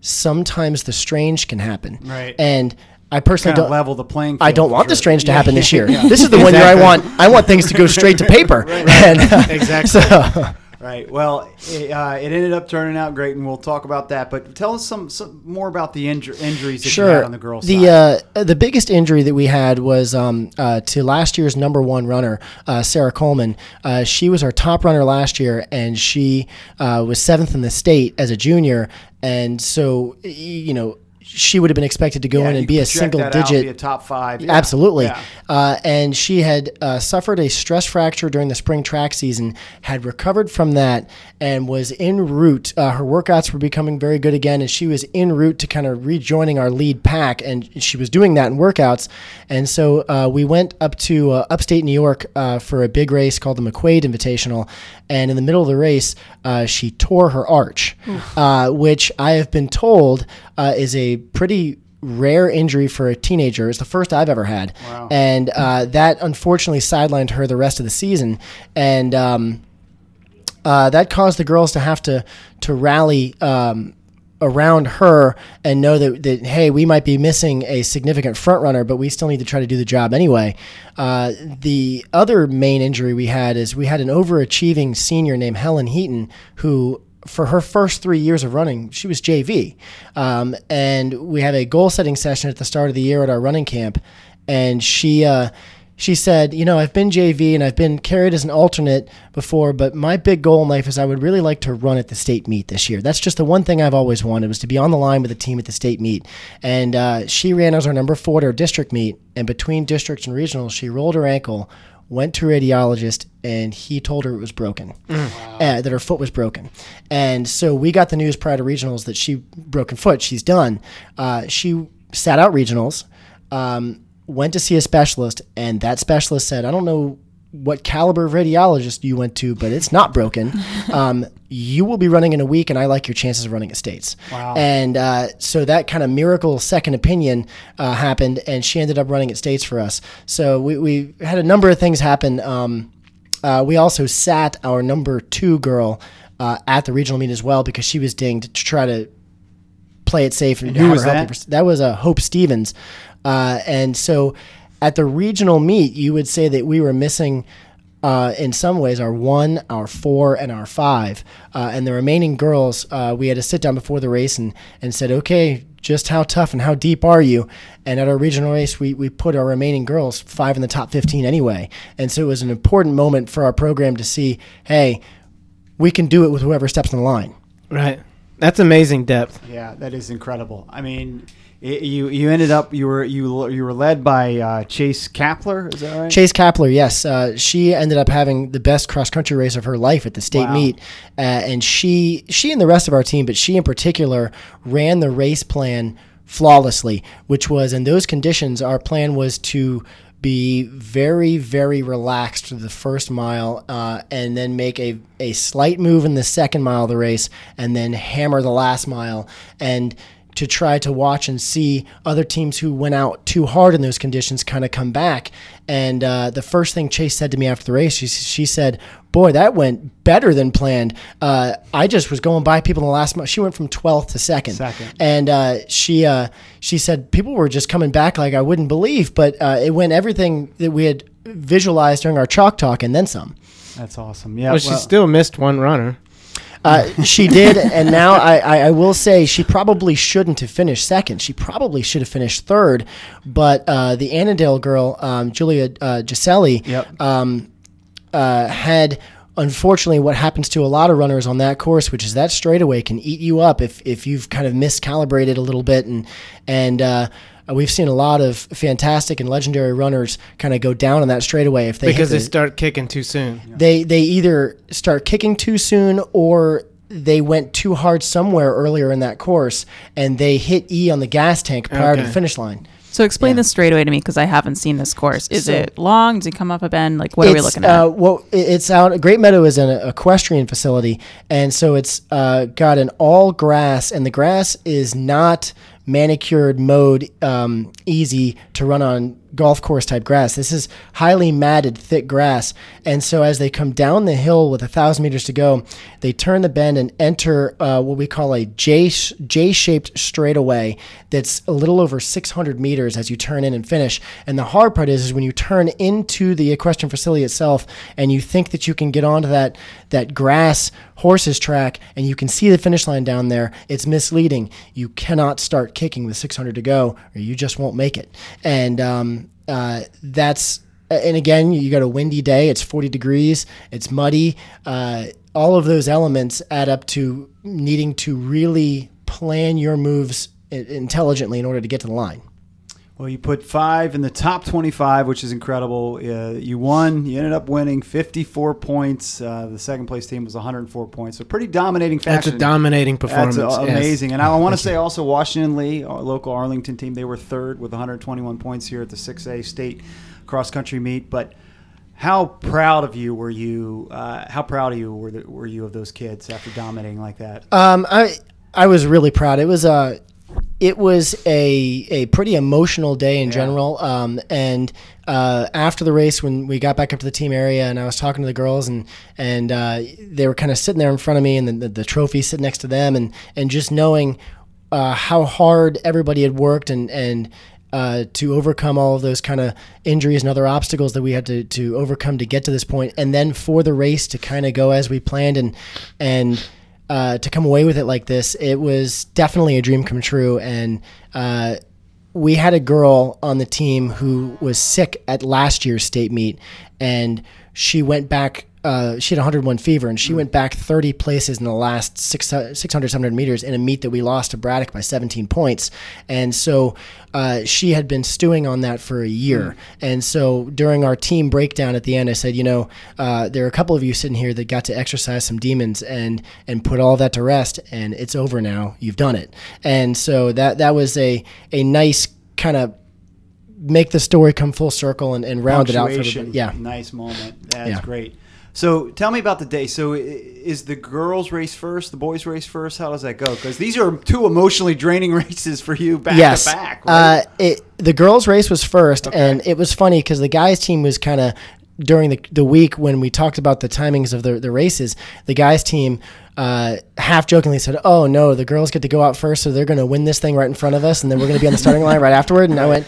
sometimes the strange can happen. Right. And I personally kind of don't. level the playing. I don't for want the strange to Yeah, happen this year. yeah. This is the one year I want. I want things to go straight to paper. And, uh, Exactly. So, Right. Well, it, uh, it ended up turning out great, and we'll talk about that. But tell us some, some more about the injur- injuries that you had on the girls' the side. uh, the biggest injury that we had was um, uh, to last year's number one runner, uh, Sarah Coleman. Uh, she was our top runner last year, and she uh, was seventh in the state as a junior. And so, you know, she would have been expected to go Yeah, in and be a single that out, digit. be a top five. Yeah. Absolutely. Yeah. Uh, and she had uh, suffered a stress fracture during the spring track season, had recovered from that, and was en route. Uh, her workouts were becoming very good again, and she was en route to kind of rejoining our lead pack. And she was doing that in workouts. And so uh, we went up to uh, upstate New York uh, for a big race called the McQuaid Invitational. And in the middle of the race, uh, she tore her arch, uh, which I have been told uh, is a pretty rare injury for a teenager. It's the first I've ever had, Wow. and uh, that unfortunately sidelined her the rest of the season. And um, uh, that caused the girls to have to to rally um, around her and know that, that hey, we might be missing a significant front runner, but we still need to try to do the job anyway. Uh, the other main injury we had is we had an overachieving senior named Helen Heaton who. For her first three years of running, she was JV, um, and we had a goal-setting session at the start of the year at our running camp, and she uh, she said, you know, I've been JV and I've been carried as an alternate before, but my big goal in life is I would really like to run at the state meet this year. That's just the one thing I've always wanted was to be on the line with the team at the state meet. And uh, she ran as our number four at our district meet, and between districts and regionals, she rolled her ankle, went to a radiologist, and he told her it was broken, uh, that her foot was broken. And so we got the news prior to regionals that she broken foot, she's done. Uh, she sat out regionals. Um, went to see a specialist, and that specialist said, I don't know what caliber of radiologist you went to, but it's not broken. um, you will be running in a week, and I like your chances of running at states. Wow. And uh, so that kind of miracle second opinion uh, happened, and she ended up running at states for us. So we, we had a number of things happen. Um, uh, we also sat our number two girl uh, at the regional meet as well because she was dinged to try to play it safe and who was that? That was uh, Hope Stevens, uh, and so at the regional meet, you would say that we were missing uh, in some ways, our one, our four, and our five. Uh, and the remaining girls, uh, we had to sit down before the race and, and said, okay, just how tough and how deep are you? And at our regional race, we, we put our remaining girls five in the top 15 anyway. And so it was an important moment for our program to see, hey, we can do it with whoever steps in the line. Right. That's amazing depth. Yeah, that is incredible. I mean, it, you you ended up you were you you were led by uh, Chase Kapler. Is that right? Chase Kapler, yes, uh, she ended up having the best cross country race of her life at the state Wow. meet, uh, and she she and the rest of our team, but she in particular ran the race plan flawlessly, which was in those conditions. Our plan was to be very very relaxed for the first mile uh, and then make a, a slight move in the second mile of the race and then hammer the last mile and to try to watch and see other teams who went out too hard in those conditions kind of come back. And uh, the first thing Chase said to me after the race, she, she said, Boy, that went better than planned. Uh, I just was going by people in the last month. She went from 12th to second. Second. And uh, she uh, she said people were just coming back like I wouldn't believe, but uh, it went everything that we had visualized during our chalk talk and then some. That's awesome. Yeah. Well, she still missed one runner. Uh, she did, and now I, I, I will say she probably shouldn't have finished second. She probably should have finished third, but uh, the Annandale girl, um, Julia uh, Giselli, Yep. um, uh, had unfortunately what happens to a lot of runners on that course, which is that straightaway can eat you up if, if you've kind of miscalibrated a little bit, and and uh, we've seen a lot of fantastic and legendary runners kind of go down on that straightaway if they hit because they start kicking too soon. they they either start kicking too soon or they went too hard somewhere earlier in that course and they hit E on the gas tank prior to the finish line. So explain Yeah. this straightaway to me because I haven't seen this course. Is So- it long? Does it come up a bend? Like what are we looking at? Uh, well, it's out. Great Meadow is an equestrian facility, and so it's uh, got an all grass, and the grass is not manicured mode um, easy to run on golf course type grass. This is highly matted, thick grass, and so as they come down the hill with a thousand meters to go, they turn the bend and enter uh, what we call a J J shaped straightaway that's a little over 600 meters as you turn in and finish. And the hard part is, is when you turn into the equestrian facility itself, and you think that you can get onto that that grass horses track, and you can see the finish line down there. It's misleading. You cannot start kicking with 600 to go, or you just won't make it. And um, uh, that's and again, you got a windy day. It's 40 degrees. It's muddy. Uh, all of those elements add up to needing to really plan your moves intelligently in order to get to the line. Well, you put five in the top 25, which is incredible. Uh, you won. You ended up winning 54 points. Uh, the second place team was 104 points. So pretty dominating fashion. That's a dominating performance. That's uh, yes. amazing. And I want to say also Washington Lee, our local Arlington team, they were third with 121 points here at the 6A state cross country meet. But how proud of you were you? Uh, how proud of you were, the, were you of those kids after dominating like that? Um, I I was really proud. It was a it was a a pretty emotional day in Yeah. general. Um, and uh, after the race, when we got back up to the team area, and I was talking to the girls, and and uh, they were kind of sitting there in front of me, and the, the, the trophy sitting next to them, and and just knowing uh, how hard everybody had worked, and and uh, to overcome all of those kind of injuries and other obstacles that we had to, to overcome to get to this point, and then for the race to kind of go as we planned and and uh, to come away with it like this, it was definitely a dream come true. And uh, we had a girl on the team who was sick at last year's state meet, and she went back. Uh, she had 101 fever, and she went back 30 places in the last six, 600, 700 meters in a meet that we lost to Braddock by 17 points. And so uh, she had been stewing on that for a year. And so during our team breakdown at the end, I said, you know, uh, there are a couple of you sitting here that got to exercise some demons and and put all that to rest, and it's over now. You've done it. And so that that was a a nice kind of make the story come full circle and, and round it out for everybody. Yeah. Nice moment. That's Yeah. great. So tell me about the day. So is the girls race first, the boys race first? How does that go? Because these are two emotionally draining races for you back yes. to back. Right? Uh, it, the girls' race was first, and it was funny because the guys' team was kind of during the, the week when we talked about the timings of the, the races. The guys' team uh, half jokingly said, "Oh no, the girls get to go out first, so they're going to win this thing right in front of us, and then we're going to be on the starting line right afterward." And I went.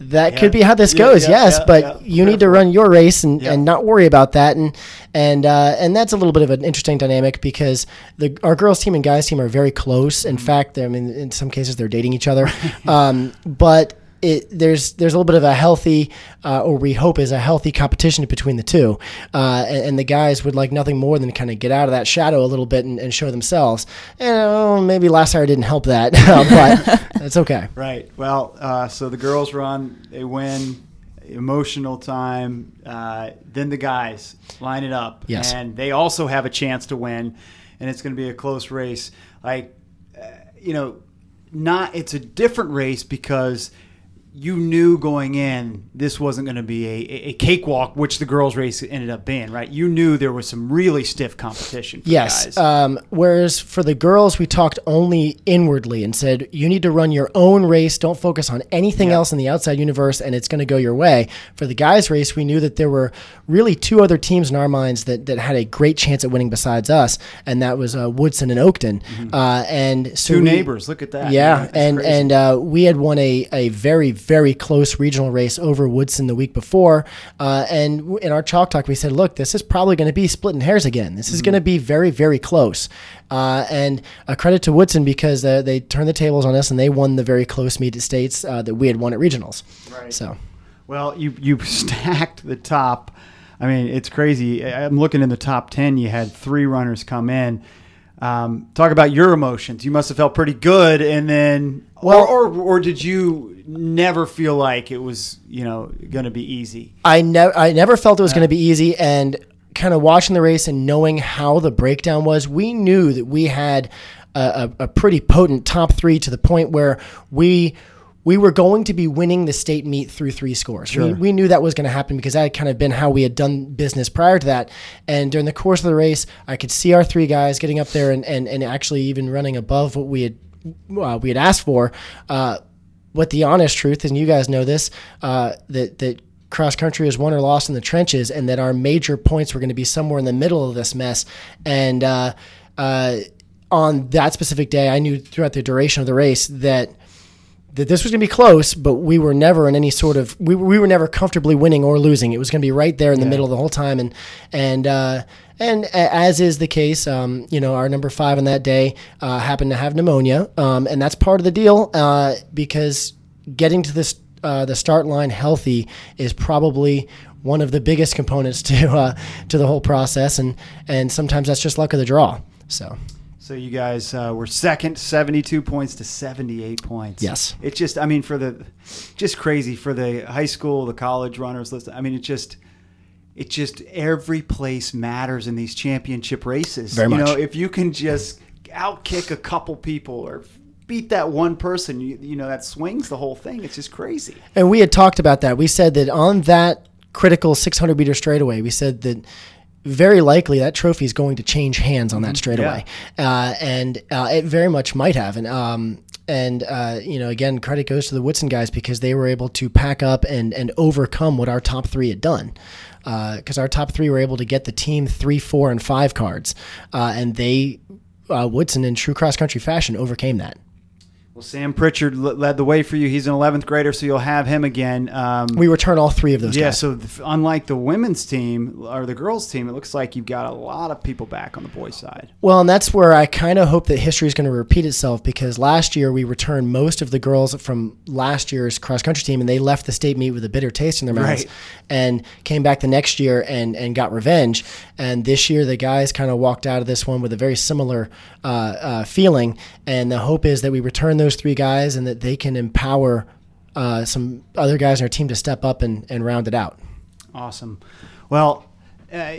That Yeah. could be how this Yeah, goes. yeah, yes, but you need to run your race and, and not worry about that. And and uh, and that's a little bit of an interesting dynamic because the our girls team and guys team are very close. Mm-hmm. In fact, I mean, in some cases they're dating each other. um, but it, there's there's a little bit of a healthy, uh, or we hope is a healthy competition between the two, uh, and, and the guys would like nothing more than kind of get out of that shadow a little bit and, and show themselves. And oh, maybe last year didn't help that, but it's okay. Right. Well, uh, so the girls run, they win, emotional time. Uh, then the guys line it up, Yes. and they also have a chance to win, and it's going to be a close race. Like, uh, you know, not it's a different race because you knew going in this wasn't going to be a, a cakewalk, which the girls' race ended up being. Right? You knew there was some really stiff competition. For Yes. guys. Um, whereas for the girls, we talked only inwardly and said, you need to run your own race. Don't focus on anything Yeah. else in the outside universe, and it's going to go your way. For the guys' race, we knew that there were really two other teams in our minds that, that had a great chance at winning besides us, and that was uh, Woodson and Oakton. Uh, and so Two we- neighbors. Look at that. yeah, That's and crazy. and uh, we had won a, a very very close regional race over Woodson the week before, uh, and in our chalk talk we said, look, this is probably going to be splitting hairs again. This Mm-hmm. is going to be very very close, uh, and a credit to Woodson because uh, they turned the tables on us and they won the very close meet at states uh, that we had won at regionals. Right. So Well, you you stacked the top. I mean, it's crazy. I'm looking in the top ten. You had three runners come in. Um, talk about your emotions. You must have felt pretty good, and then, Well- or, or or did you never feel like it was you know going to be easy? I never I never felt it was going to be easy and kind of watching the race and knowing how the breakdown was, we knew that we had a, a, a pretty potent top three to the point where we we were going to be winning the state meet through three scores. We, we knew that was going to happen because that had kind of been how we had done business prior to that. And during the course of the race, I could see our three guys getting up there and, and, and actually even running above what we had uh, we had asked for. Uh, what the honest truth, and you guys know this, uh, that that cross country is won or lost in the trenches, and that our major points were going to be somewhere in the middle of this mess. And uh, uh, on that specific day, I knew throughout the duration of the race that that this was going to be close, but we were never in any sort of we, we were never comfortably winning or losing. It was going to be right there in the middle the whole time, and and uh, and as is the case, um, you know, our number five on that day uh, happened to have pneumonia, um, and that's part of the deal uh, because getting to this uh, the start line healthy is probably one of the biggest components to uh, to the whole process, and and sometimes that's just luck of the draw. So. So you guys uh, were second, 72 points to 78 points. Yes. It's just, I mean, for the, just crazy for the high school, the college runners. Listen, I mean, it just, it just every place matters in these championship races. Very you much. know, if you can just outkick a couple people or beat that one person, you, you know, that swings the whole thing. It's just crazy. And we had talked about that. We said that on that critical 600 meter straightaway, we said that very likely that trophy is going to change hands on that straightaway, uh, and uh, it very much might have. And um, and uh, you know, again, credit goes to the Woodson guys because they were able to pack up and and overcome what our top three had done. Because our top three were able to get the team three, four, and five cards, uh, and they uh, Woodson in true cross country fashion overcame that. Well, Sam Pritchard le- led the way for you. He's an 11th grader, so you'll have him again. Um, We return all three of those Yeah, guys. so th- unlike the women's team or the girls' team, it looks like you've got a lot of people back on the boys' side. Well, and that's where I kind of hope that history is going to repeat itself because last year we returned most of the girls from last year's cross country team and they left the state meet with a bitter taste in their mouths Right. and came back the next year and, and got revenge. And this year the guys kind of walked out of this one with a very similar uh, uh, feeling. And the hope is that we return those three guys and that they can empower uh, some other guys in our team to step up and, and round it out. Awesome. Well, uh,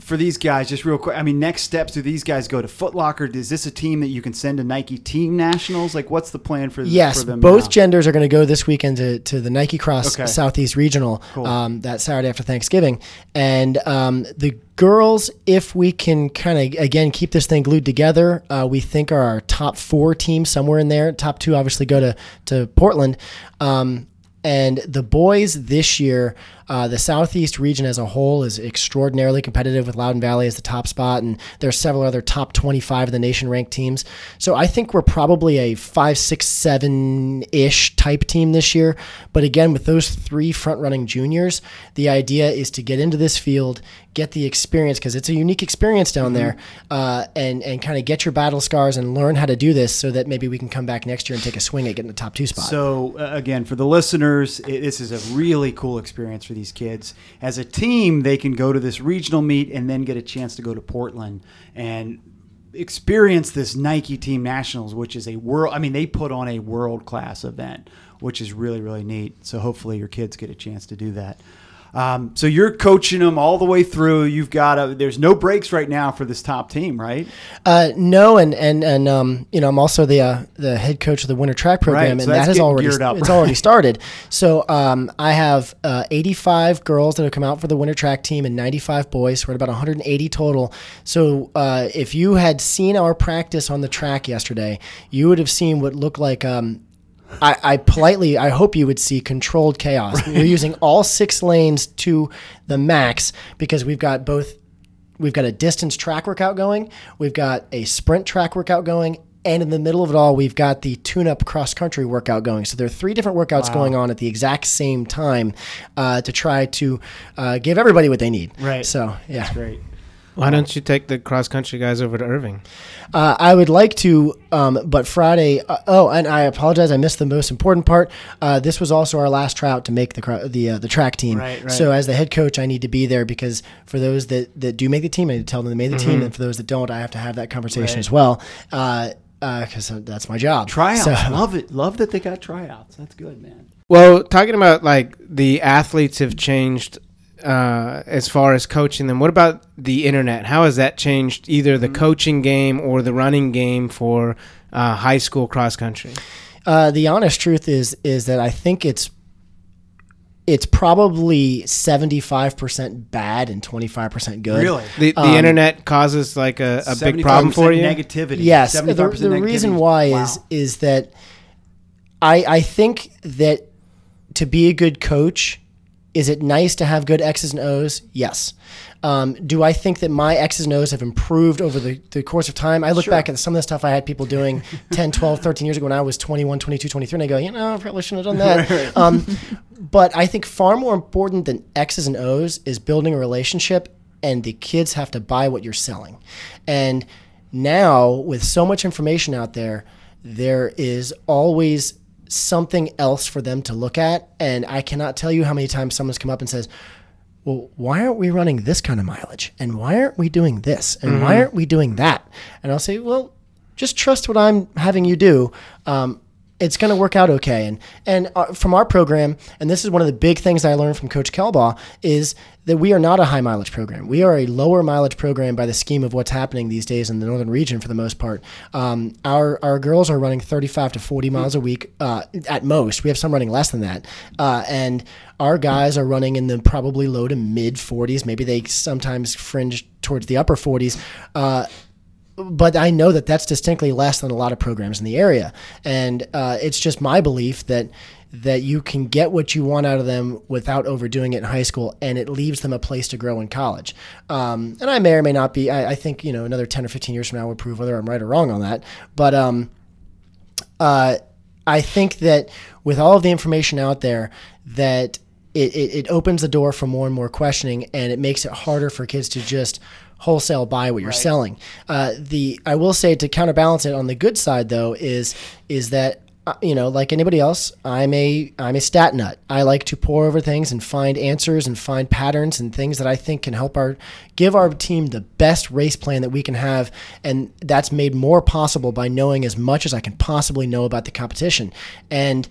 for these guys, just real quick, I mean, next steps do these guys go to Foot Locker? Is this a team that you can send to Nike Team Nationals? Like, what's the plan for, Yes, for them? both now? genders are going to go this weekend to, to the Nike Cross Okay. Southeast Regional Cool. um, that Saturday after Thanksgiving. And um, the girls, if we can kind of, again, keep this thing glued together, uh, we think are our top four teams somewhere in there. Top two obviously go to, to Portland. Um, And the boys this year, uh, the Southeast region as a whole is extraordinarily competitive with Loudoun Valley as the top spot, and there are several other top 25 of the nation ranked teams. So I think we're probably a five, six, seven ish type team this year. But again, with those three front running juniors, the idea is to get into this field, get the experience because it's a unique experience down there, uh, and and kind of get your battle scars and learn how to do this, so that maybe we can come back next year and take a swing at getting the top two spot. So uh, again, for the listeners, it, this is a really cool experience for these kids. As a team, they can go to this regional meet and then get a chance to go to Portland and experience this Nike Team Nationals, which is a world. I mean, they put on a world class event, which is really really neat. So hopefully, your kids get a chance to do that. Um, so you're coaching them all the way through. You've got a, there's no breaks right now for this top team, right? Uh, no, and and and um, you know, I'm also the uh, the head coach of the winter track program, Right, and that has already up. it's already started. So um, I have uh, 85 girls that have come out for the winter track team, and 95 boys. We're at about 180 total. So uh, if you had seen our practice on the track yesterday, you would have seen what looked like. Um, I, I politely, I hope you would see controlled chaos. We're using all six lanes to the max because we've got both we've got a distance track workout going, we've got a sprint track workout going, and in the middle of it all, we've got the tune up cross country workout going. So there are three different workouts going on at the exact same time uh, to try to uh, give everybody what they need. Right. So, yeah. That's great. Why don't you take the cross country guys over to Irving? Uh, I would like to, um, but Friday. Uh, oh, and I apologize. I missed the most important part. Uh, this was also our last tryout to make the cro- the uh, the track team. Right, right. So as the head coach, I need to be there because for those that, that do make the team, I need to tell them they made the team, and for those that don't, I have to have that conversation Right. as well. Because that's my job. Tryouts, So- love it. Love that they got tryouts. That's good, man. Well, talking about like the athletes have changed uh, as far as coaching them. What about the internet? How has that changed either the coaching game or the running game for uh, high school cross country? Uh, the honest truth is is that I think it's it's probably seventy five percent bad and twenty five percent good. Really? The, the Um, internet causes like a, a big problem for you. Negativity. Yes, the, 75% the reason negativity. why Wow. is is that I I think that to be a good coach, is it nice to have good X's and O's? Yes. Um, do I think that my X's and O's have improved over the, the course of time? I look Sure. back at some of the stuff I had people doing 10, 12, 13 years ago when I was 21, 22, 23, and I go, you know, I probably shouldn't have done that. Um, but I think far more important than X's and O's is building a relationship, and the kids have to buy what you're selling. And now, with so much information out there, there is always something else for them to look at. And I cannot tell you how many times someone's come up and says, well, why aren't we running this kind of mileage? And why aren't we doing this? And why aren't we doing that? And I'll say, well, just trust what I'm having you do. Um, it's going to work out okay. And and uh, from our program, and this is one of the big things I learned from Coach Kelbaugh, is that we are not a high mileage program. We are a lower mileage program by the scheme of what's happening these days in the northern region for the most part. Um, our our girls are running 35 to 40 miles a week uh, at most. We have some running less than that, uh, and our guys are running in the probably low to mid 40s. Maybe they sometimes fringe towards the upper 40s. Uh, but I know that that's distinctly less than a lot of programs in the area, and uh, it's just my belief that that you can get what you want out of them without overdoing it in high school, and it leaves them a place to grow in college. Um, and I may or may not be. I, I think you know another ten or fifteen years from now will prove whether I'm right or wrong on that. But um, uh, I think that with all of the information out there, that it, it, it opens the door for more and more questioning, and it makes it harder for kids to just wholesale buy what you're selling. Uh, the I will say to counterbalance it on the good side though is is that uh, you know like anybody else I'm a I'm a stat nut. I like to pore over things and find answers and find patterns and things that I think can help our give our team the best race plan that we can have, and that's made more possible by knowing as much as I can possibly know about the competition and.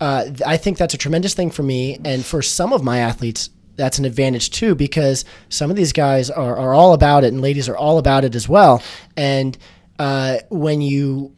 Uh, I think that's a tremendous thing for me, and for some of my athletes, that's an advantage too because some of these guys are, are all about it, and ladies are all about it as well. And uh, when you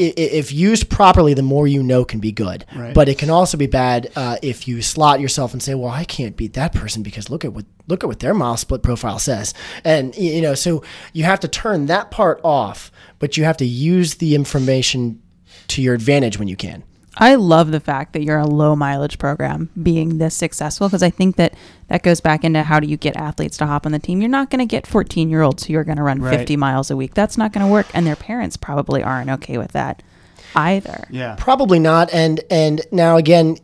if used properly, the more you know can be good. Right. But it can also be bad uh, if you slot yourself and say, "Well, I can't beat that person because look at what look at what their mile split profile says." And you know, so you have to turn that part off, but you have to use the information to your advantage when you can. I love the fact that you're a low mileage program being this successful because I think that that goes back into how do you get athletes to hop on the team. You're not going to get 14 year olds who are going to run Right. 50 miles a week. That's not going to work, and their parents probably aren't okay with that either. Yeah. Probably not. And and now again,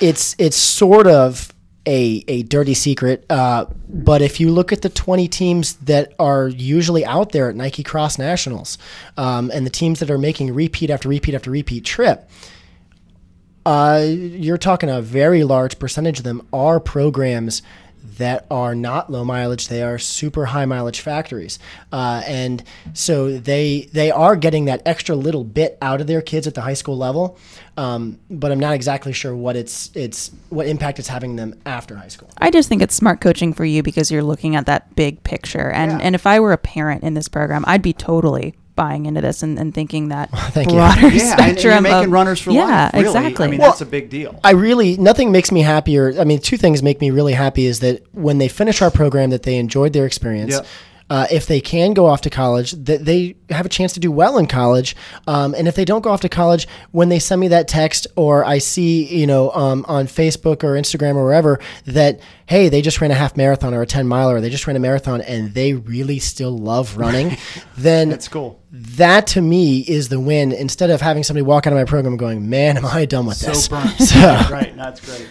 it's it's sort of a a dirty secret. Uh, but if you look at the 20 teams that are usually out there at Nike Cross Nationals, um, and the teams that are making repeat after repeat after repeat trip. Uh, you're talking a very large percentage of them are programs that are not low mileage; they are super high mileage factories, uh, and so they they are getting that extra little bit out of their kids at the high school level. Um, but I'm not exactly sure what it's it's what impact it's having them after high school. I just think it's smart coaching for you because you're looking at that big picture. And Yeah. and if I were a parent in this program, I'd be totally buying into this and, and thinking that Thank you. broader Yeah, and- and, spectrum you're making of, runners for yeah, life. Really. exactly. I mean, Well, that's a big deal. I really nothing makes me happier. I mean, two things make me really happy is that when they finish our program, that they enjoyed their experience. Yep. Uh, if they can go off to college, that they have a chance to do well in college. Um, and if they don't go off to college, when they send me that text or I see, you know, um, on Facebook or Instagram or wherever that, hey, they just ran a half marathon or a 10 miler, or they just ran a marathon and they really still love running, then That's cool. that to me is the win. Instead of having somebody walk out of my program going, man, am I done with So this? burnt. So- right. That's great.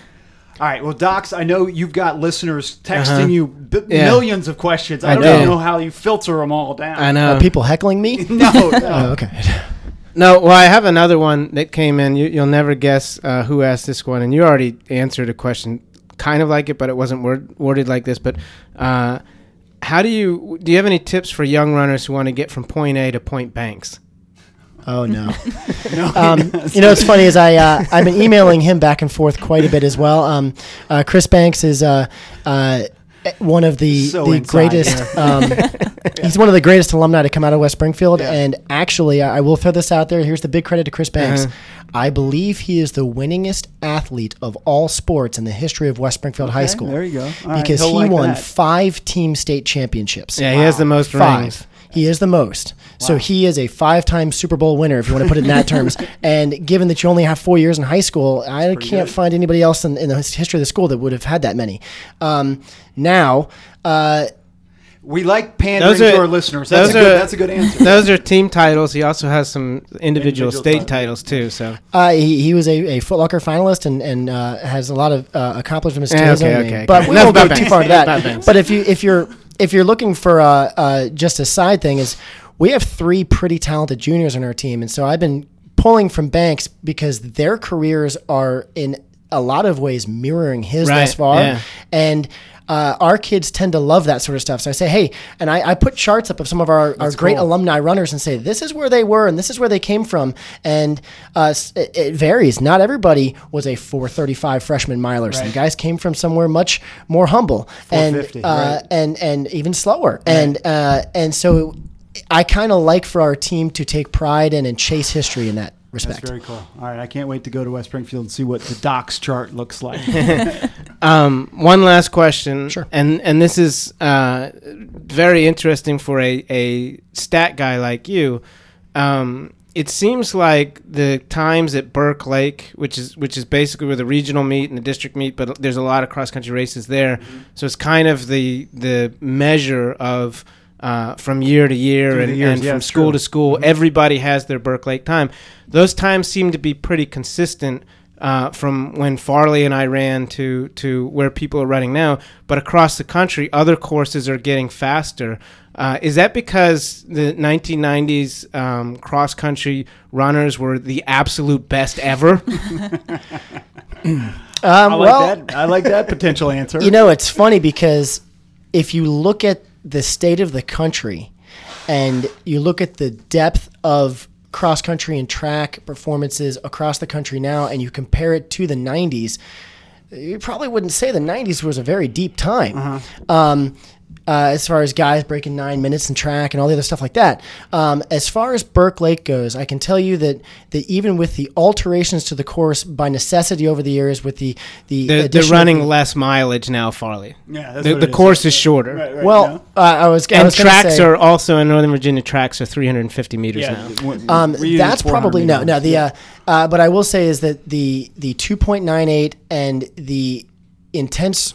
All right. Well, Docs, I know you've got listeners texting Uh-huh. you b- Yeah. millions of questions. I, I don't do. even know how you filter them all down. I know. Are people heckling me? No, no. Oh, okay. No, well, I have another one that came in. You, you'll never guess uh, who asked this one, and you already answered a question kind of like it, but it wasn't word, worded like this. But uh, how do you do? You have any tips for young runners who want to get from point A to Point Banks? Oh no. no. Um, you know, what's funny is I uh, I've been emailing him back and forth quite a bit as well. Um, uh, Chris Banks is uh, uh, one of the So the greatest. Um, he's one of the greatest alumni to come out of West Springfield. Yeah. And actually, I I will throw this out there. Here's the big credit to Chris Banks. Uh-huh. I believe he is the winningest athlete of all sports in the history of West Springfield High School. There you go. All right, because he'll he like won that. five team state championships. Yeah, he has the most five. rings. He is the most. So he is a five-time Super Bowl winner, if you want to put it in that terms. And given that you only have four years in high school, I pretty can't good. find anybody else in, in the history of the school that would have had that many. Um, now, uh, We like pandering Those are- to our listeners. That's, a those good, are- that's a good answer. Those are team titles. He also has some individual, Individual state titles. titles. too. So uh, he, he was a, a Foot Locker finalist and, and uh, has a lot of uh, accomplishments to Yeah, his okay, own okay, name. okay. But we won't go about too far into that. But if you if you're if you're looking for uh, uh, just a side thing is we have three pretty talented juniors on our team, and so I've been pulling from Banks because their careers are in a lot of ways mirroring his Right, thus far, yeah. and. Uh, our kids tend to love that sort of stuff. So I say, hey, and I, I put charts up of some of our, our great cool. alumni runners and say, this is where they were and this is where they came from. And uh, it, it varies. Not everybody was a 435 freshman miler. Some guys came from somewhere much more humble and uh, right. and and even slower. And uh, and so I kind of like for our team to take pride in and chase history in that That's very cool. All right, I can't wait to go to West Springfield and see what the Docs chart looks like. Um, one last question. Sure. And and this is uh, very interesting for a, a stat guy like you. Um, it seems like the times at Burke Lake, which is which is basically where the regional meet and the district meet, but there's a lot of cross country races there. So it's kind of the the measure of uh, from year to year Through and, years, and yeah, from school true. to school. Everybody has their Burke Lake time. Those times seem to be pretty consistent uh, from when Farley and I ran to to where people are running now. But across the country, other courses are getting faster. Uh, is that because the 1990s um, cross country runners were the absolute best ever? Um, I like well, that. I like that potential answer. You know, it's funny because if you look at the state of the country and you look at the depth of cross country and track performances across the country now and you compare it to the 90s, you probably wouldn't say the 90s was a very deep time. Um, uh, as far as guys breaking nine minutes in track and all the other stuff like that. Um, as far as Burke Lake goes, I can tell you that that even with the alterations to the course by necessity over the years, with the the They're, they're running the- less mileage now, Farley. Yeah, that's The, what the it is. course is shorter. Right, right, well, yeah. uh, I was I And was tracks say- are also in Northern Virginia. Tracks are 350 meters yeah. now. w- Um, that's probably no, meters. no. The Yeah. uh, uh, but I will say is that the the 2.98 and the intense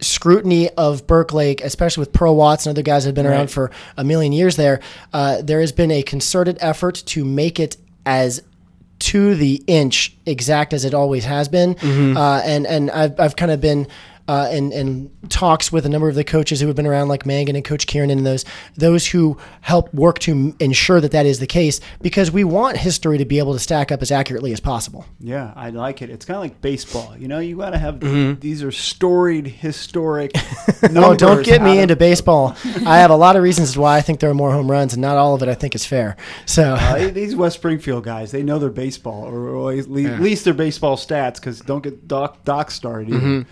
scrutiny of Burke Lake, especially with Pearl Watts and other guys that have been around for a million years there, uh, there has been a concerted effort to make it as to the inch exact as it always has been. Uh, and and I've, I've kind of been uh, in, in talks with a number of the coaches who have been around, like Mangan and Coach Kieran, and those those who help work to ensure that that is the case, because we want history to be able to stack up as accurately as possible. Yeah, I like it. It's kind of like baseball. You know, you got to have Mm-hmm. these are storied, historic. No, don't get me of- into baseball. I have a lot of reasons why I think there are more home runs, and not all of it I think is fair. So. Uh, these West Springfield guys, they know their baseball, or, or at le- at least their baseball stats, because don't get Doc, Doc started. Either.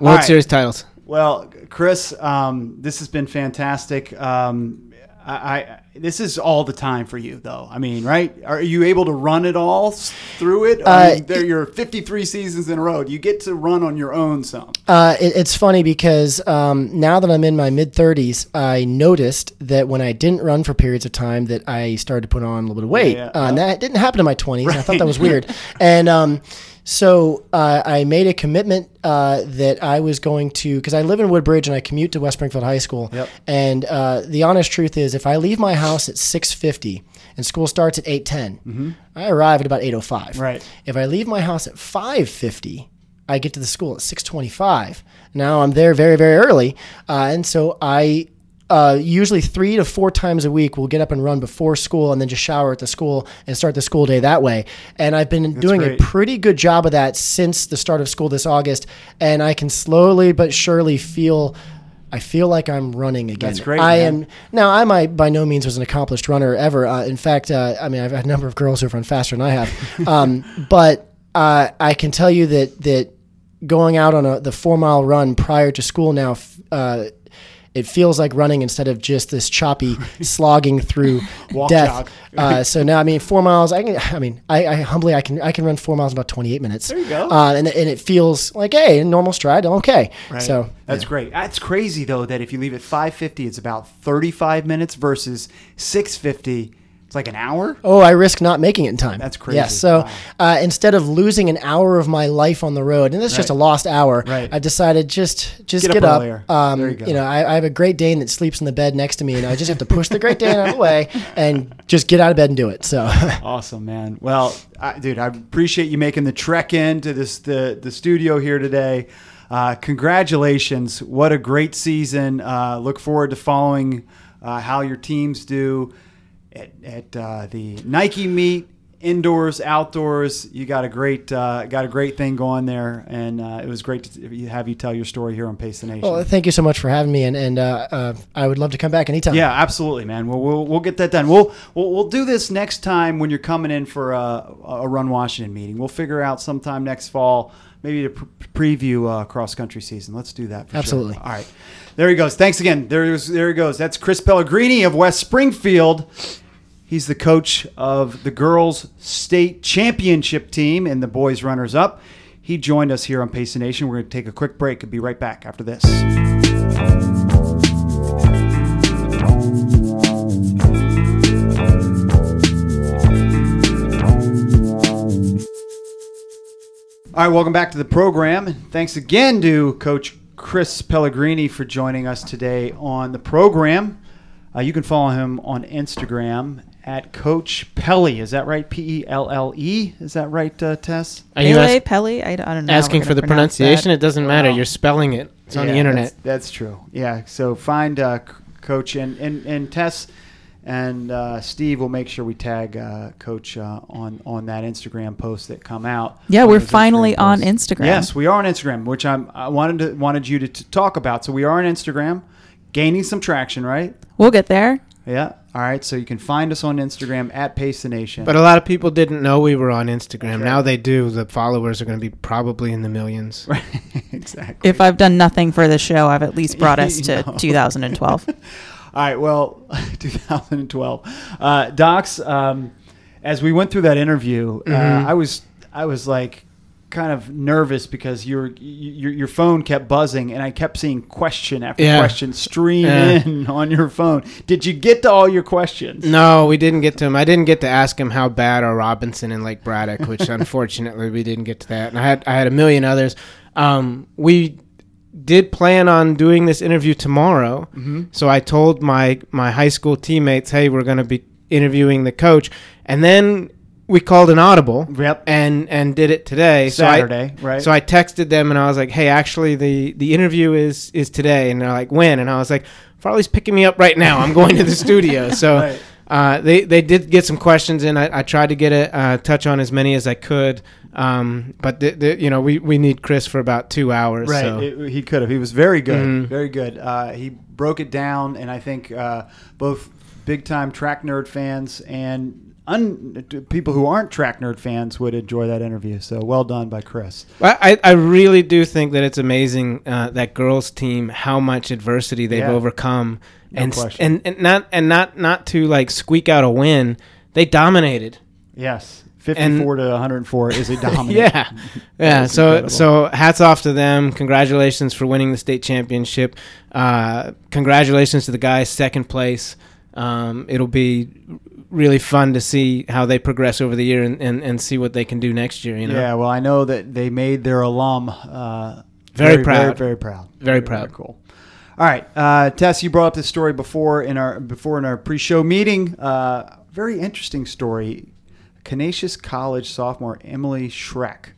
World right. Series titles. Well, Chris, um, this has been fantastic. Um, I, I this is all the time for you, though. I mean, right? Are you able to run it all through it? I Uh, there, you're 53 seasons in a row. You get to run on your own some. Uh, it, it's funny because um, now that I'm in my mid 30s, I noticed that when I didn't run for periods of time, that I started to put on a little bit of weight. Yeah, uh, and that didn't happen in my 20s. and I thought that was weird. And um, so uh, I made a commitment uh, that I was going to, because I live in Woodbridge and I commute to West Springfield High School. Yep. And uh, the honest truth is, if I leave my house at 6:50 and school starts at 8:10, I arrive at about 8:05. Right. If I leave my house at 5:50, I get to the school at 6:25. Now I'm there very very early, uh, and so I uh, usually three to four times a week we'll get up and run before school, and then just shower at the school and start the school day that way. And I've been doing great. a pretty good job of that since the start of school this August, and I can slowly but surely feel. I feel like I'm running again. That's great, I man. am now. I might by no means was an accomplished runner ever. Uh, in fact, uh, I mean I've had a number of girls who've run faster than I have, um, but uh, I can tell you that that going out on a, the four mile run prior to school now. It feels like running instead of just this choppy slogging through Walk death. jog. uh, so now, I mean, four miles. I can. I mean, I, I humbly, I can, I can run four miles in about twenty eight minutes. There you go. Uh, and and it feels like, hey, a normal stride. I'm okay. Right. So that's great. That's crazy though that if you leave at 5:50, it's about 35 minutes versus 6:50. It's like an hour. Oh, I risk not making it in time. That's crazy. Yes. So Wow. uh, instead of losing an hour of my life on the road, and that's just a lost hour, Right. I decided just just Get get, up up. Um, There you go. know, I, I have a Great Dane that sleeps in the bed next to me, and I just have to push the Great Dane out of the way and just get out of bed and do it. So Awesome, man. Well, I, dude, I appreciate you making the trek into this the the studio here today. Uh, congratulations! What a great season. Uh, look forward to following uh, how your teams do at, at uh, the Nike meet. Indoors, outdoors, you got a great uh, got a great thing going there, and uh, it was great to have you tell your story here on Pace the Nation. well, thank you so much for having me, and and uh, uh, I would love to come back anytime. Yeah, absolutely, man. We'll, we'll we'll get that done. We'll we'll, we'll do this next time when you're coming in for a, a Run Washington meeting. We'll figure out sometime next fall, maybe to pre- preview uh, cross country season. Let's do that. For sure. Absolutely. All right, there he goes. Thanks again. There there he goes. That's Chris Pellegrini of West Springfield. He's the coach of the girls' state championship team and the boys' runners up. He joined us here on Pace Nation. We're going to take a quick break and be right back after this. All right, welcome back to the program. Thanks again to Coach Chris Pellegrini for joining us today on the program. Uh, you can follow him on Instagram at Coach Pelly. Is that right? P E L L E. Is that right, uh, Tess? Are you Pele, ask- Pelly? I, don't- know. asking for the pronunciation? that. It doesn't matter. Wow. You're spelling it. It's on the internet. That's, that's true. Yeah. So find uh, Coach and, and, and Tess and uh, Steve will make sure we tag uh, Coach uh, on on that Instagram post that come out. Yeah, we're finally Instagram on posts. Instagram. Yes, we are on Instagram, which I'm I wanted to wanted you to, to talk about. So we are on Instagram, gaining some traction, right? We'll get there. Yeah. All right. So you can find us on Instagram at Pace the Nation. But a lot of people didn't know we were on Instagram. Right. Now they do. The followers are going to be probably in the millions. Right. exactly. If I've done nothing for the show, I've at least brought us to 2012. All right. Well, 2012. Uh, Docs, um, as we went through that interview, Mhm. uh, I was I was like kind of nervous because your your your phone kept buzzing and I kept seeing question after Yeah. question stream Yeah. in on your phone. Did you get to all your questions? No, we didn't get to him. I didn't get to ask him how bad are Robinson and Lake Braddock, which unfortunately we didn't get to that. And I had I had a million others. Um, we did plan on doing this interview tomorrow, Mhm. so I told my my high school teammates, "Hey, we're going to be interviewing the coach," and then we called an audible Yep. and and did it today. Saturday, so I, right? So I texted them and I was like, "Hey, actually, the the interview is is today," and they're like, "When?" And I was like, "Farley's picking me up right now. I'm going to the studio." So. Right. Uh, they they did get some questions in. I, I tried to get a uh, touch on as many as I could, um, but the, the, you know we, we need Chris for about two hours. Right, So. it- he could have. He was very good, Mhm. very good. Uh, he broke it down, and I think uh, both big time track nerd fans and un- people who aren't track nerd fans would enjoy that interview. So well done by Chris. I, I I really do think that it's amazing uh, that girls team how much adversity they've Yeah. overcome, No and, question. and and not and not not to like squeak out a win. They dominated. Yes, fifty-four to one hundred and four is a dominant. Yeah, yeah. So incredible. so hats off to them. Congratulations for winning the state championship. Uh, congratulations to the guys second place. Um, it'll be really fun to see how they progress over the year and, and, and see what they can do next year. You know, Yeah, well, I know that they made their alum uh, Very proud. very, very proud, Very proud. cool. All right, uh, Tess, you brought up this story before in our before in our pre-show meeting. Uh, very interesting story. Canisius College sophomore Emily Schreck.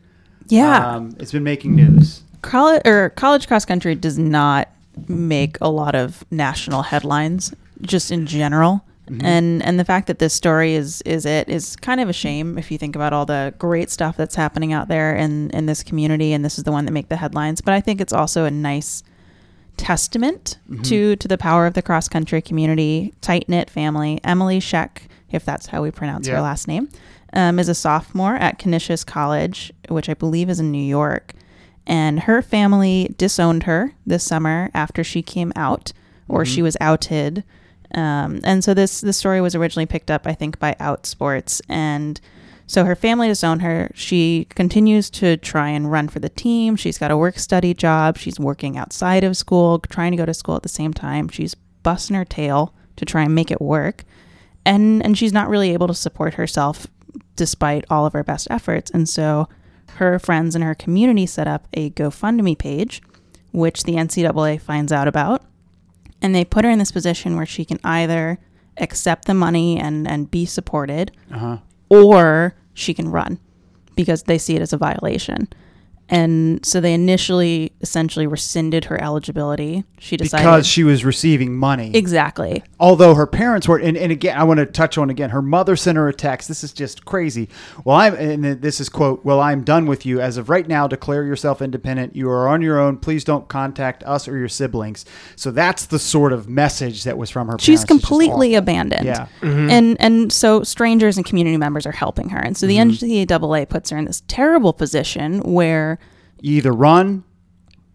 Yeah. um, it's been making news. college or college cross country does not make a lot of national headlines just in general and and the fact that this story is is it is kind of a shame if you think about all the great stuff that's happening out there in in this community and this is the one that make the headlines but i think it's also a nice testament to to the power of the cross country community tight knit family emily sheck if that's how we pronounce Yeah. her last name um, is a sophomore at Canisius College, which I believe is in New York. And her family disowned her this summer after she came out, or she was outed. Um, and so this this story was originally picked up, I think, by Outsports. And so her family disowned her. She continues to try and run for the team. She's got a work study job. She's working outside of school, trying to go to school at the same time. She's busting her tail to try and make it work and and she's not really able to support herself despite all of her best efforts and so her friends and her community set up a gofundme page which the ncaa finds out about and they put her in this position where she can either accept the money and and be supported Uh huh. Or she can run because they see it as a violation and so they initially essentially rescinded her eligibility. She decided Because she was receiving money. exactly. Although her parents were and, and again i want to touch on again her mother sent her a text. This is just crazy. Well i'm and this is quote well i'm done with you. As of right now declare yourself independent. You are on your own. Please don't contact us or your siblings. So that's the sort of message that was from her she's parents. Completely abandoned. Yeah. Mm-hmm. and and so strangers and community members are helping her. And so the mm-hmm. ncaa puts her in this terrible position where you either run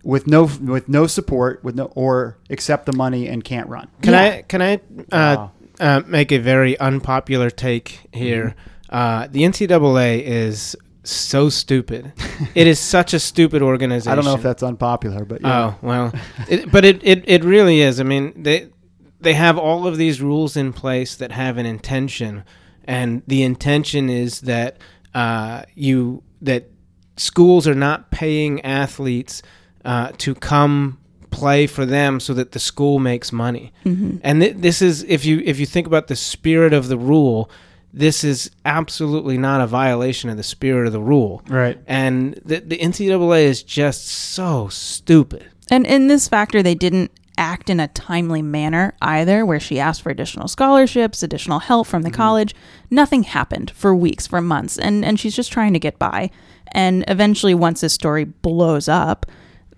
with no with no support with no or accept the money and can't run Can Yeah. I can I uh, Wow. uh, make a very unpopular take here? Uh, the NCAA is so stupid. it is such a stupid organization. i don't know if that's unpopular but yeah. Oh well, it, but it, it it really is. I mean, they they have all of these rules in place that have an intention, and the intention is that uh, you that schools are not paying athletes uh, to come play for them so that the school makes money. And th- this is if you if you think about the spirit of the rule, this is absolutely not a violation of the spirit of the rule. right And the, the NCAA is just so stupid. and in this factor they didn't act in a timely manner either where she asked for additional scholarships additional help from the college nothing happened for weeks for months and and she's just trying to get by and eventually once this story blows up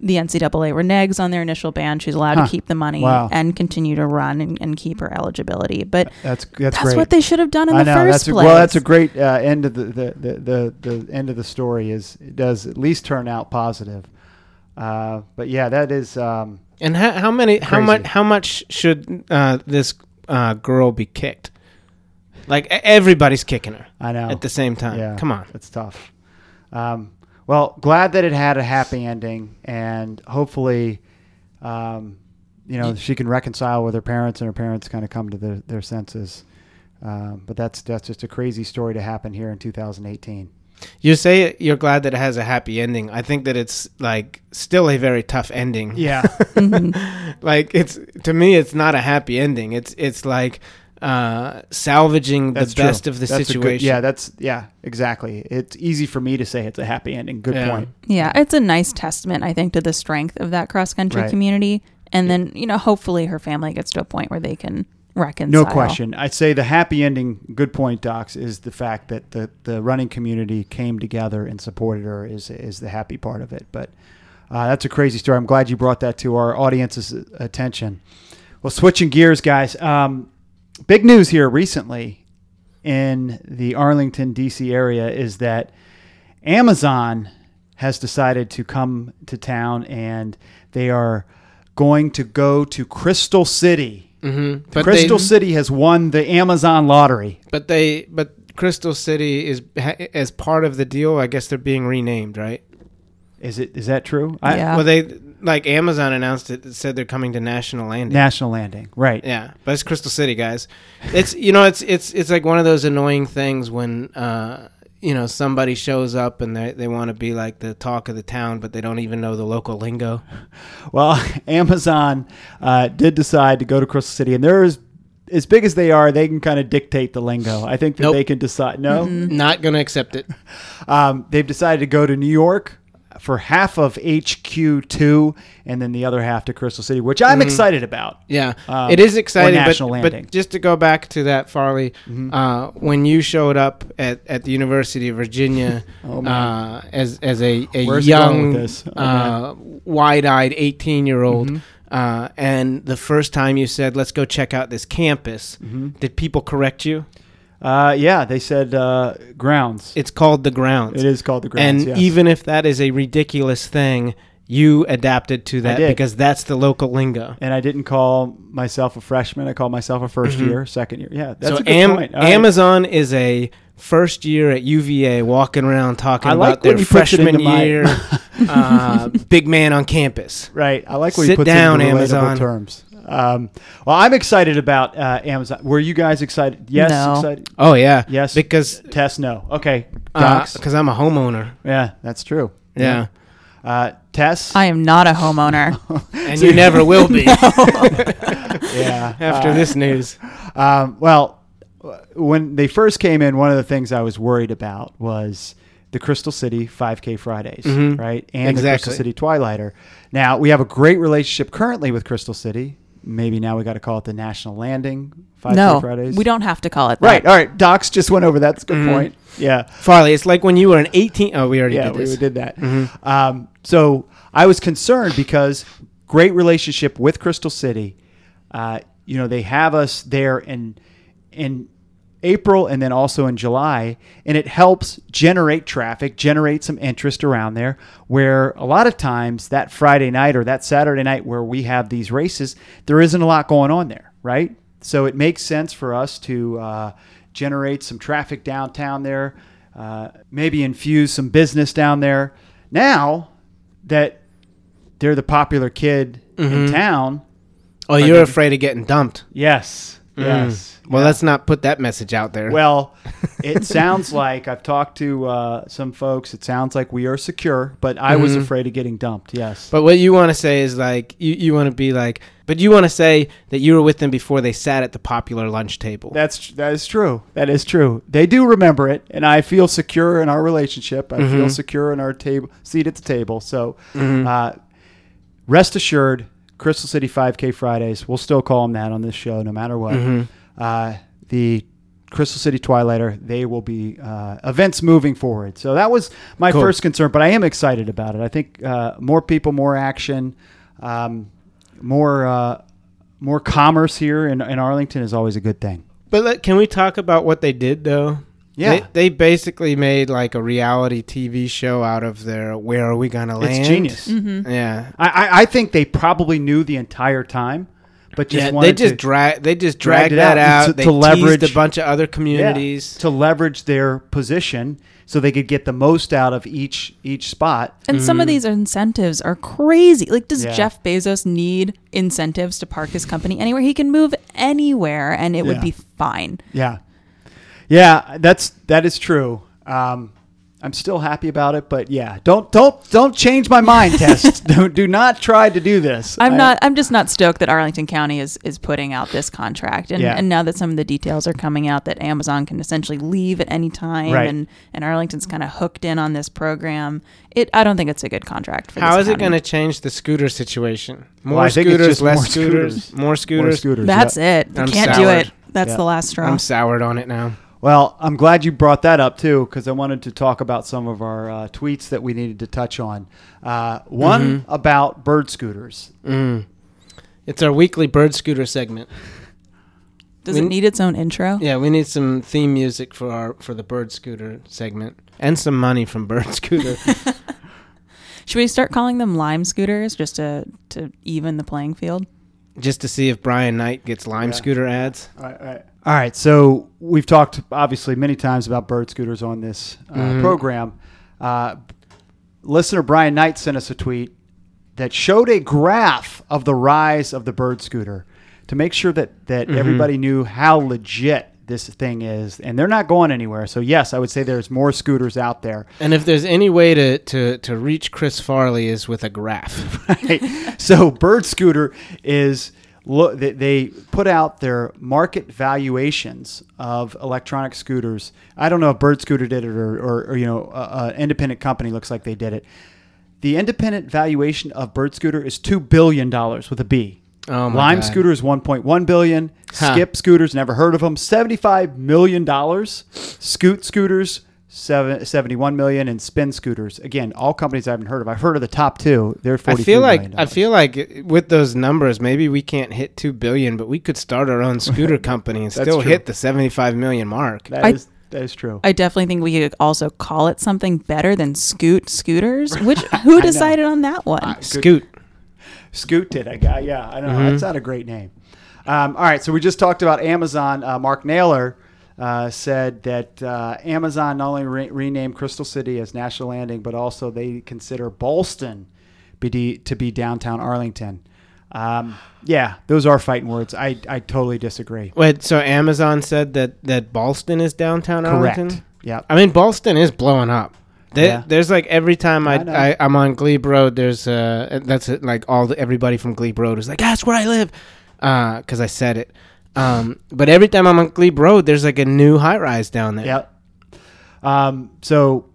the NCAA reneges on their initial ban, she's allowed Huh. to keep the money Wow. and continue to run and, and keep her eligibility. But That's that's, that's great. what they should have done in I the know first that's a, place. well. That's a great uh, end of the the, the the the end of the story. Is it does at least turn out positive. Uh, but yeah, that is. Um, And how, how many? How much? How much should uh, this uh, girl be kicked? Like everybody's kicking her I know. at the same time. Yeah, Come on. it's tough. Um, well, glad that it had a happy ending, and hopefully, um, you know, she can reconcile with her parents, and her parents kind of come to their, their senses. Um, but that's that's just a crazy story to happen here in 2018. You say you're glad that it has a happy ending. I think that it's like still a very tough ending. Yeah, like it's to me, it's not a happy ending. It's it's like uh, salvaging the that's true. best of the That's a good- situation. yeah, that's yeah, exactly. It's easy for me to say it's a happy ending. Good Yeah. point. Yeah, it's a nice testament, I think, to the strength of that cross country Right. community. And then, you know, hopefully her family gets to a point where they can reconcile. No question. I'd say the happy ending, good point, Docs, is the fact that the, the running community came together and supported her is, is the happy part of it. But uh, that's a crazy story. I'm glad you brought that to our audience's attention. Well, switching gears, guys. Um, big news here recently in the Arlington, D.C. area is that Amazon has decided to come to town and they are going to go to Crystal City. Mm-hmm. Crystal they, City has won the Amazon lottery. but they, but Crystal City is as part of the deal. I guess they're being renamed, right? Is it? Is that true? I, Yeah. Well, they like Amazon announced it. Said they're coming to National Landing. National Landing, right? Yeah, but it's Crystal City, guys. It's you know, it's it's it's like one of those annoying things when uh you know somebody shows up and they they want to be like the talk of the town, but they don't even know the local lingo. Well, Amazon uh, did decide to go to Crystal City, and they're as, as big as they are. They can kind of dictate the lingo. I think that Nope. they can decide. No, Not gonna accept it. um, they've decided to go to New York for half of HQ two, and then the other half to Crystal City, which I'm excited about. Yeah, Um, it is exciting. But. Mm-hmm. but just to go back to that, Farley, uh, when you showed up at, at the University of Virginia Oh, uh, as as a, a Where's young. Oh, uh, wide-eyed eighteen year old, Mm-hmm. uh, and the first time you said, "Let's go check out this campus," Mm-hmm. did people correct you? Uh, yeah, they said uh, grounds. It's called the grounds. It is called the grounds. and yes. even if that is a ridiculous thing, you adapted to that because that's the local lingo. and I didn't call myself a freshman. I called myself a 1st year, second year. Yeah, that's Mm-hmm. so a good Am- point. All right. Amazon is a first year at UVA walking around talking I like about their puts it freshman year uh, big man on campus. Right. I like when he Sit puts down, it into Amazon. terms. Um, well, I'm excited about uh, Amazon. Were you guys excited? Yes, No. excited. Oh yeah, Yes. because Tess no. Okay. Docs. because I'm a homeowner. yeah, that's true. Yeah, Uh, Tess. I am not a homeowner. and you never will be yeah. after Uh, this news. Um, well, when they first came in, one of the things I was worried about was the Crystal City 5K Fridays, Mhm. right? And the Crystal Exactly. City Twilighter. Now, we have a great relationship currently with Crystal City. Maybe now we got to call it the National Landing 5K no, Fridays. we don't have to call it that. Right. All right. Docs just went over that. That's a good Mhm. point. Yeah. Farley, it's like when you were an 18. Oh, we already Yeah, did we did that. Mhm. Um, so I was concerned because great relationship with Crystal City. Uh, you know, they have us there and, in April and then also in July, and it helps generate traffic, generate some interest around there. Where a lot of times that Friday night or that Saturday night where we have these races, there isn't a lot going on there, right? So it makes sense for us to uh, generate some traffic downtown there, uh, maybe infuse some business down there. Now that they're the popular kid in Mhm. town, Oh, you're afraid of getting dumped. yes, yes. Mm. Well, yeah. let's not put that message out there. Well, it sounds like I've talked to uh, some folks. It sounds like we are secure, but I was Mhm. afraid of getting dumped. Yes. But what you want to say is like you, you want to be like, but you want to say that you were with them before they sat at the popular lunch table. That's that is true. That is true. They do remember it, and I feel secure in our relationship. I feel Mhm. secure in our table seat at the table. So, Mhm. uh, rest assured, Crystal City 5K Fridays. We'll still call them that on this show, no matter what. Mhm. Uh, the Crystal City Twilighter, they will be uh, events moving forward. So that was my Cool. first concern, but I am excited about it. I think uh, more people, more action, um, more uh, more commerce here in, in Arlington is always a good thing. But let, can we talk about what they did though? Yeah. They, they basically made like a reality TV show out of their "Where Are We Gonna Land?" It's genius. Mm-hmm. Yeah. I, I, I think they probably knew the entire time, but just yeah, wanted they just drag they just Dragged dragged that out out. to- they to leverage- a bunch of other yeah, communities. to leverage their position so they could get the most out of each each spot. And some of mm-hmm. these incentives are crazy. Like, does Yeah. Jeff Bezos need incentives to park his company anywhere? He can move anywhere and it Yeah. would be fine. Yeah, yeah, that's that is true. Um, I'm still happy about it, but yeah, don't don't don't change my mind, Tess. do, do not try to do this. I'm I- not. I'm just not stoked that Arlington County is is putting out this contract, and Yeah. and now that some of the details are coming out, that Amazon can essentially leave at any time, Right. and and Arlington's kind of hooked in on this program. It. I don't think it's a good contract for. How this is it going to change the scooter situation? More Well, I think it's scooters, less more scooters, scooters. more scooters. More scooters. That's yeah. it. You I'm can't do it. That's Yeah. the last straw. I'm soured on it now. Well, I'm glad you brought that up too, because I wanted to talk about some of our uh, tweets that we needed to touch on. Uh, one Mm-hmm. about bird scooters. Mm. It's our weekly bird scooter segment. Does it need its own intro? Yeah, we need some theme music for our for the bird scooter segment and some money from bird scooter. Should we start calling them lime scooters just to to even the playing field? just to see if Brian Knight gets lime Yeah. scooter ads. All right, all right. All right. So we've talked obviously many times about bird scooters on this uh, Mhm. program. Uh, listener Brian Knight sent us a tweet that showed a graph of the rise of the bird scooter to make sure that that Mhm. everybody knew how legit this thing is, and they're not going anywhere. So yes, I would say there's more scooters out there. And if there's any way to, to, to reach Chris Farley is with a graph. right? So Bird Scooter is look they, they put out their market valuations of electronic scooters. I don't know if Bird Scooter did it or, or, or you know an independent company looks like they did it. The independent valuation of Bird Scooter is two billion dollars with a B. Oh Lime God. Scooter is 1.1 billion. Huh. Skip Scooters, never heard of them. 75 million dollars. Scoot Scooters, seven, 71 million, and Spin Scooters. Again, all companies I haven't heard of. I've heard of the top two. They're I feel like I feel like with those numbers, maybe we can't hit two billion, but we could start our own scooter company and still true. hit the seventy-five million mark. That I- is that is true. I definitely think we could also call it something better than Scoot Scooters. Which who decided on that one? I- Scoot. Scoot did. I got yeah. I know Mhm. that's not a great name. Um, all right, so we just talked about Amazon. Uh, Mark Naylor uh, said that uh, Amazon not only re- renamed Crystal City as National Landing, but also they consider Ballston be to be downtown Arlington. Um, yeah, those are fighting words. I, I totally disagree. Wait, so Amazon said that that Ballston is downtown Correct. Arlington? Yeah. I mean, Ballston is blowing up. There, Yeah. There's like every time I, I, I'm on Glebe Road, there's uh that's it, like all the, everybody from Glebe Road is like that's where I live, because I said it. Um, but every time I'm on Glebe Road, there's like a new high rise down there. Yep. Um, so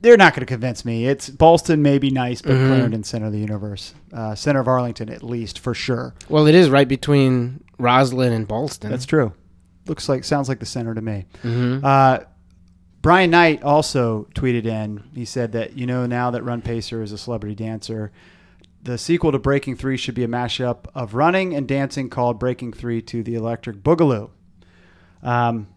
they're not going to convince me. It's Ballston may be nice, but Mhm. Clarendon center of the universe, uh, center of Arlington at least for sure. Well, it is right between Rosslyn and Ballston. That's true. Looks like sounds like the center to me. hmm Uh, Brian Knight also tweeted in. He said that you know now that Run Pacer is a celebrity dancer, the sequel to Breaking Three should be a mashup of running and dancing called Breaking Three to the Electric Boogaloo. Um,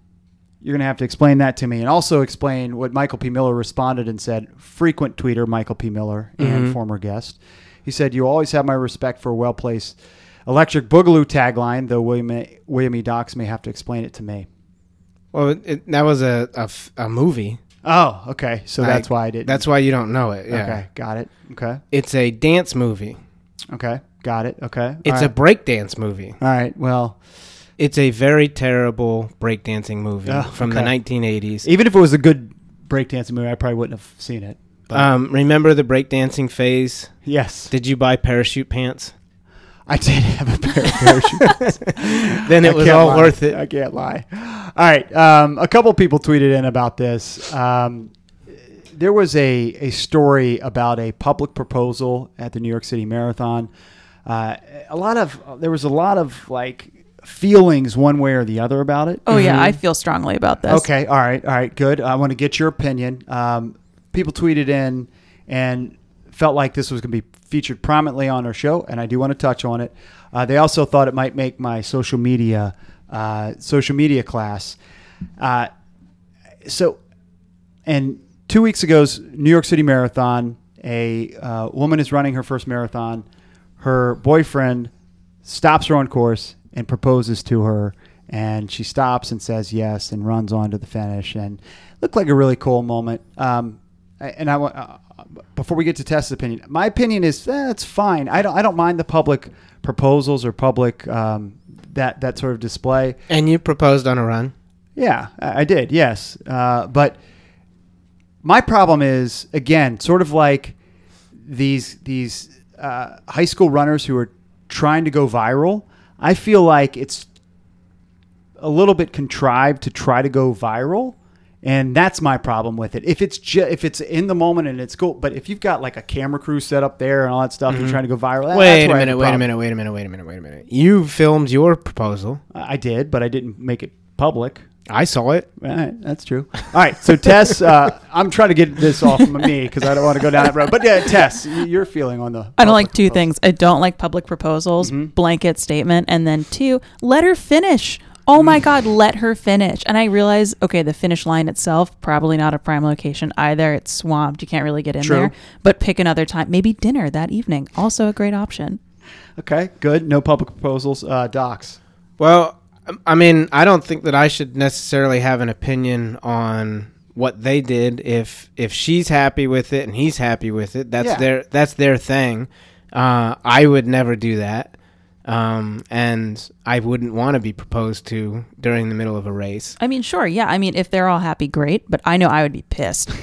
you're going to have to explain that to me, and also explain what Michael P. Miller responded and said. Frequent tweeter Michael P. Miller and Mhm. former guest. He said, "You always have my respect for a well placed." Electric Boogaloo tagline, though William, William E. Docs may have to explain it to me. Well, it, that was a a movie. Oh, okay. So that's why I didn't. That's why you don't know it. Yeah. Okay, got it. Okay, It's a dance movie. okay, got it. Okay, It's All a right. breakdance movie. All right. Well, It's a very terrible breakdancing movie Oh, from okay. the 1980s. even if it was a good breakdancing movie, I probably wouldn't have seen it. But Um, remember the breakdancing phase? yes, Did you buy parachute pants? I did have a pair of parachutes. Then it I was all lie. worth it. I can't lie. All right. Um, a couple people tweeted in about this. Um, there was a, a story about a public proposal at the New York City Marathon. Uh, a lot of there was a lot of like feelings one way or the other about it. Oh yeah, I feel strongly about this. Okay, all right, all right, good. I want to get your opinion. Um, people tweeted in and felt like this was going to be featured prominently on our show, and I do want to touch on it. Uh, they also thought it might make my social media uh, social media class. Uh, so, and two weeks ago's New York City Marathon, a uh, woman is running her first marathon. Her boyfriend stops her on course and proposes to her, and she stops and says yes and runs on to the finish, and looked like a really cool moment. Um, and I want uh, before we get to Tess's opinion, my opinion is that's fine. I don't I don't mind the public proposals or public um, that that sort of display. And you proposed on a run. Yeah, I did. Yes, uh, but my problem is again sort of like these these uh, high school runners who are trying to go viral. I feel like it's a little bit contrived to try to go viral. And that's my problem with it. If it's ju- if it's in the moment and it's cool, but if you've got like a camera crew set up there and all that stuff, and trying to go viral, that- that's Wait a where I have minute, wait a minute, wait a minute, wait a minute, wait a minute. You filmed your proposal. I did, but I didn't make it public. I saw it. All right, that's true. All right, so Tess, uh, I'm trying to get this off of me because I don't want to go down that road. But yeah, Tess, y- your feeling on the I don't like two proposal. things. I don't like public proposals, Mhm. blanket statement, and then two, let her finish. Oh my God, let her finish. And I realize, okay, the finish line itself, probably not a prime location either. It's swamped. You can't really get in True. there. But pick another time. Maybe dinner that evening. Also a great option. Okay, good. No public proposals. Uh, docs. Well, um, I mean, I don't think that I should necessarily have an opinion on what they did. If if she's happy with it and he's happy with it, that's Yeah. their that's their thing. Uh, I would never do that, um, and I wouldn't want to be proposed to during the middle of a race. I mean, sure. Yeah. I mean, if they're all happy, great. But I know I would be pissed.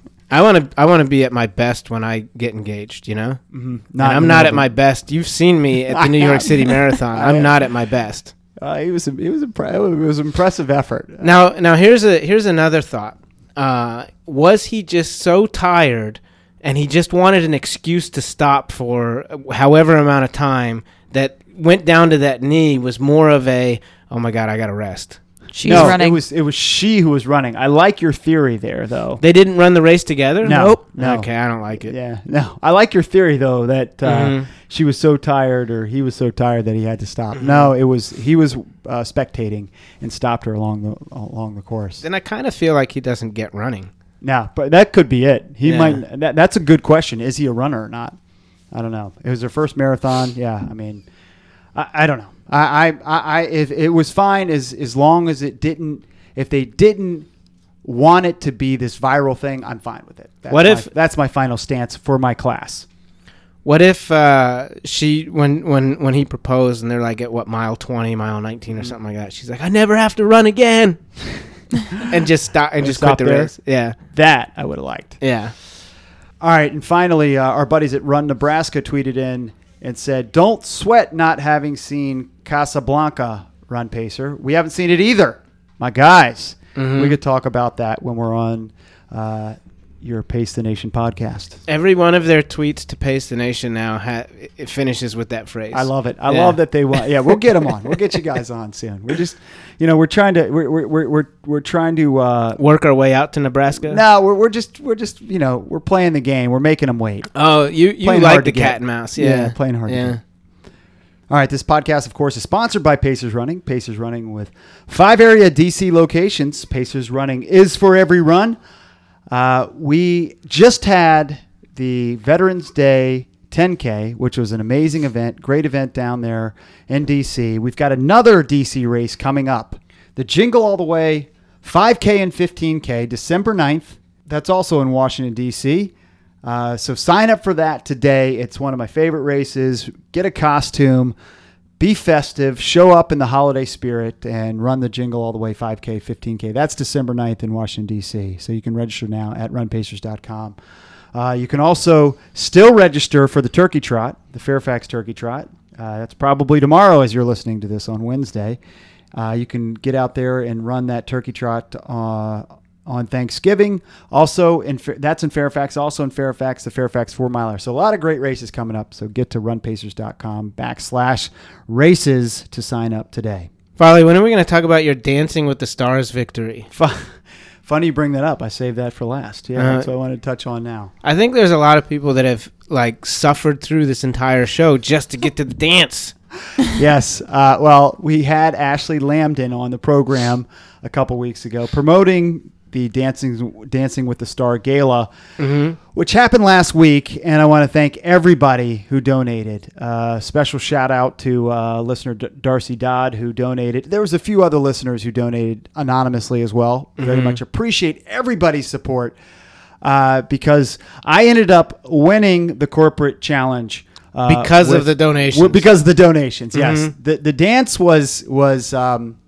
I want to I want to be at my best when I get engaged. You know, Mm-hmm. and I'm not at my best. You've seen me at the New York City Marathon. I'm not at my best. Uh, it was it was impre- it was an impressive effort. Now, now here's a here's another thought. Uh, was he just so tired, and he just wanted an excuse to stop for however amount of time that went down to that knee was more of a oh my god I got to rest. She's no, running. it was it was she who was running. I like your theory there, though. They didn't run the race together. No, Nope. no. Okay, I don't like it. Yeah, no, I like your theory though that uh, Mhm. she was so tired or he was so tired that he had to stop. Mm-hmm. No, it was he was uh, spectating and stopped her along the along the course. And I kind of feel like he doesn't get running. No, but that could be it. He Yeah. might. That, that's a good question. Is he a runner or not? I don't know. It was their first marathon. Yeah, I mean, I, I don't know. I, I, I, I if it was fine as as long as it didn't. If they didn't want it to be this viral thing, I'm fine with it. That's What my- if- that's my final stance for my class? What if uh, she when when when he proposed and they're like at what mile twenty, mile nineteen, or something like that? She's like, I never have to run again, and just stop and And just stop quit the there? race. Yeah, That I would have liked. yeah. All right, and finally, uh, our buddies at Run Nebraska tweeted in and said, "Don't sweat not having seen Casablanca run pacer. We haven't seen it either, my guys. Mhm. We could talk about that when we're on uh, your Pace the Nation podcast. Every one of their tweets to Pace the Nation now ha- it finishes with that phrase. I love it. I Yeah. love that they want. Yeah, we'll get them on. We'll get you guys on soon. We're just, you know, we're trying to, we're we're we're we're, we're trying to. Uh, Work our way out to Nebraska. no, we're, we're just we're just you know we're playing the game. We're making them wait. Oh, you you Playing like the cat and mouse? Yeah, Yeah, playing hard Yeah. All right, this podcast, of course, is sponsored by Pacers Running. Pacers Running with five area DC locations. Pacers Running is for every run. Uh, we just had the Veterans Day 10K, which was an amazing event, great event down there in DC. We've got another DC race coming up the Jingle All the Way 5K and 15K, December 9th. That's also in Washington, D.C. Uh, so sign up for that today. It's one of my favorite races. Get a costume, be festive, show up in the holiday spirit, and run the Jingle All the Way 5K, 15K. That's December 9th in Washington, D.C. So you can register now at runpacers.com. Uh, you can also still register for the Turkey Trot, the Fairfax Turkey Trot. Uh, that's probably tomorrow as you're listening to this on Wednesday. Uh, you can get out there and run that Turkey Trot uh, on Thanksgiving. Also, in that's in Fairfax. Also in Fairfax, the Fairfax Four Miler. So a lot of great races coming up. So get to runpacers.com backslash races to sign up today. Farley, when are we going to talk about your Dancing with the Stars victory? Funny you bring that up. I saved that for last. Yeah, Uh, that's what I wanted to touch on now. I think there's a lot of people that have like suffered through this entire show just to get to the dance. yes. Uh, well, we had Ashley Lambden on the program a couple weeks ago promoting the Dancing Dancing with the Star Gala, which happened last week. And I want to thank everybody who donated. Uh, special shout out to uh, listener D- Darcy Dodd who donated. There was a few other listeners who donated anonymously as well. Very much appreciate everybody's support uh, because I ended up winning the corporate challenge. Uh, Because of the donations. because of the donations, yes. The the dance was was um,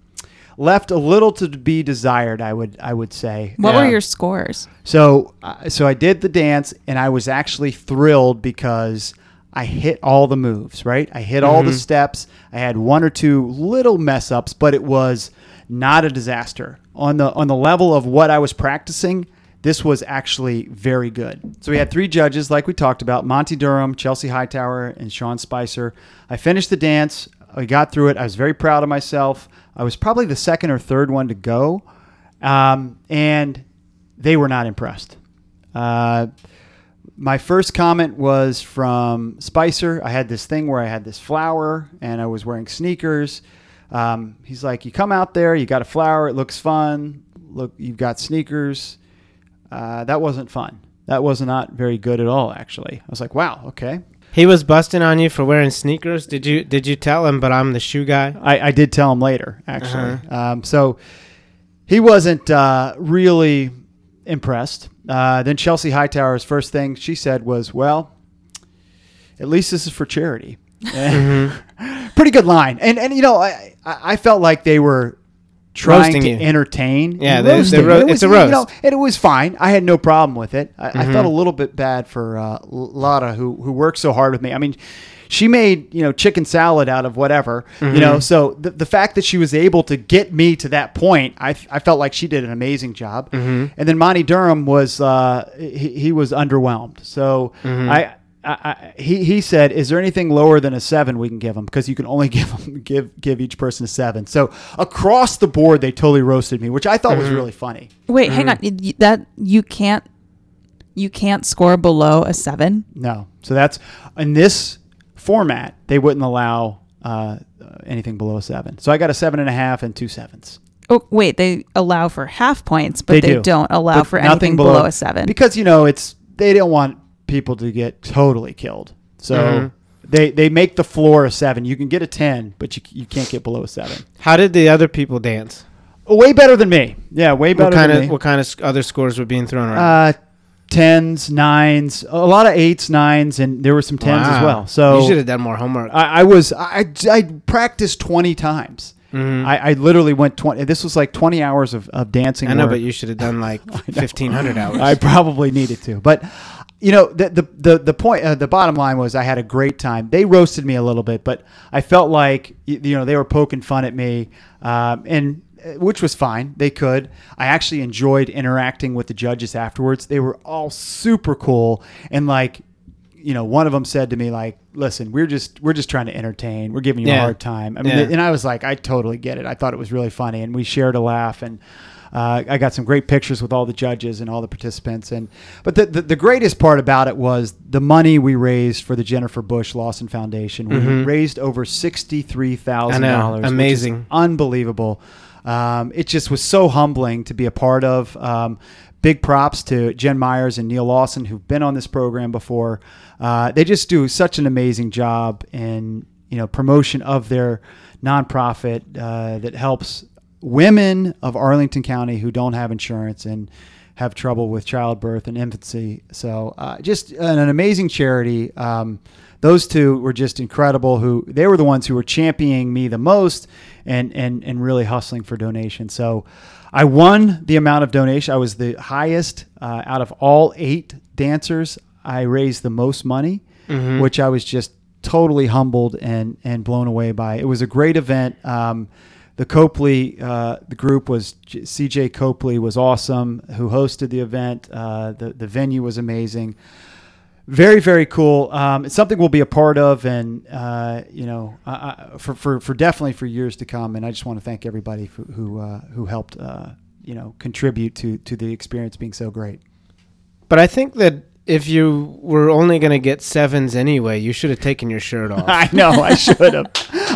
left a little to be desired. I would I would say. What Yeah. were your scores? So uh, so I did the dance, and I was actually thrilled because I hit all the moves. Right, I hit all the steps. I had one or two little mess ups, but it was not a disaster on the on the level of what I was practicing. This was actually very good. So we had three judges, like we talked about: Monty Durham, Chelsea Hightower, and Sean Spicer. I finished the dance. I got through it. I was very proud of myself. I was probably the second or third one to go, um, and they were not impressed. Uh, my first comment was from Spicer. I had this thing where I had this flower and I was wearing sneakers. Um, he's like, "You come out there, you got a flower. It looks fun. Look, you've got sneakers. Uh, that wasn't fun. That was not very good at all. Actually, I was like, "Wow, okay." He was busting on you for wearing sneakers. Did you did you tell him? But I'm the shoe guy. I, I did tell him later, actually. Um, so he wasn't uh, really impressed. Uh, then Chelsea Hightower's first thing she said was, "Well, at least this is for charity." Pretty good line, and and you know I I felt like they were trying Roasting to you. entertain. Yeah, and they- they roasting. ro- It was, it's a You know, roast. and it was fine. I had no problem with it. I, I Mm-hmm. felt a little bit bad for uh, Lotta, who who worked so hard with me. I mean, she made you know chicken salad out of whatever. Mm-hmm. You know, so the the fact that she was able to get me to that point, I I felt like she did an amazing job. Mm-hmm. And then Monty Durham was uh, he, he was underwhelmed. So Mm-hmm. I. I, I, he, he said, "Is there anything lower than a seven we can give them? Because you can only give them give give each person a seven. So across the board, they totally roasted me, which I thought was really funny. Wait, hang on. Y- y- That you can't you can't score below a seven. No, so that's in this format they wouldn't allow uh, anything below a seven. So I got a seven and a half and two sevens. Oh, wait, they allow for half points, but they, do. don't allow But for nothing anything below, a seven. because you know it's they don't want people to get totally killed. So Mhm. they they make the floor a seven. You can get a ten, but you you can't get below a seven. How did the other people dance? Way better than me. Yeah, way better What kind than of me. what kind of other scores were being thrown around? uh, tens, nines, a lot of eights, nines, and there were some tens as well. So you should have done more homework. I, I was I, I practiced twenty times. Mhm. I, I literally went twenty. This was like twenty hours of, of dancing. I know, where but you should have done like fifteen hundred hours. I probably needed to, but you know the the the, the point uh, the bottom line was I had a great time. They roasted me a little bit, but I felt like you know they were poking fun at me, um, and uh, which was fine. They could. I actually enjoyed interacting with the judges afterwards. They were all super cool and like you know, one of them said to me like, "Listen, we're just we're just trying to entertain. We're giving you a hard time." I mean, Yeah. and I was like, "I totally get it. I thought it was really funny, and we shared a laugh, and uh, I got some great pictures with all the judges and all the participants. And but the, the the greatest part about it was the money we raised for the Jennifer Bush Lawson Foundation. We Mhm. raised over sixty three thousand dollars. Amazing. unbelievable. Um, it just was so humbling to be a part of. Um, big props to Jen Myers and Neil Lawson, who've been on this program before. Uh, they just do such an amazing job in you know promotion of their nonprofit uh, that helps women of Arlington County who don't have insurance and have trouble with childbirth and infancy. So uh, just an, an amazing charity. Um, those two were just incredible. Who they were the ones who were championing me the most and and and really hustling for donations. So I won the amount of donation. I was the highest uh, out of all eight dancers. I raised the most money, Mhm. which I was just totally humbled and and blown away by. It was a great event. Um, the Copley, uh, the group was C.J. Copley was awesome, who hosted the event. Uh, the the venue was amazing. Very very cool. Um, it's something we'll be a part of, and uh, you know, I, I, for for for definitely for years to come. And I just want to thank everybody who who, uh, who helped uh, you know contribute to to the experience being so great. But I think that if you were only going to get sevens anyway, you should have taken your shirt off. I know I should have.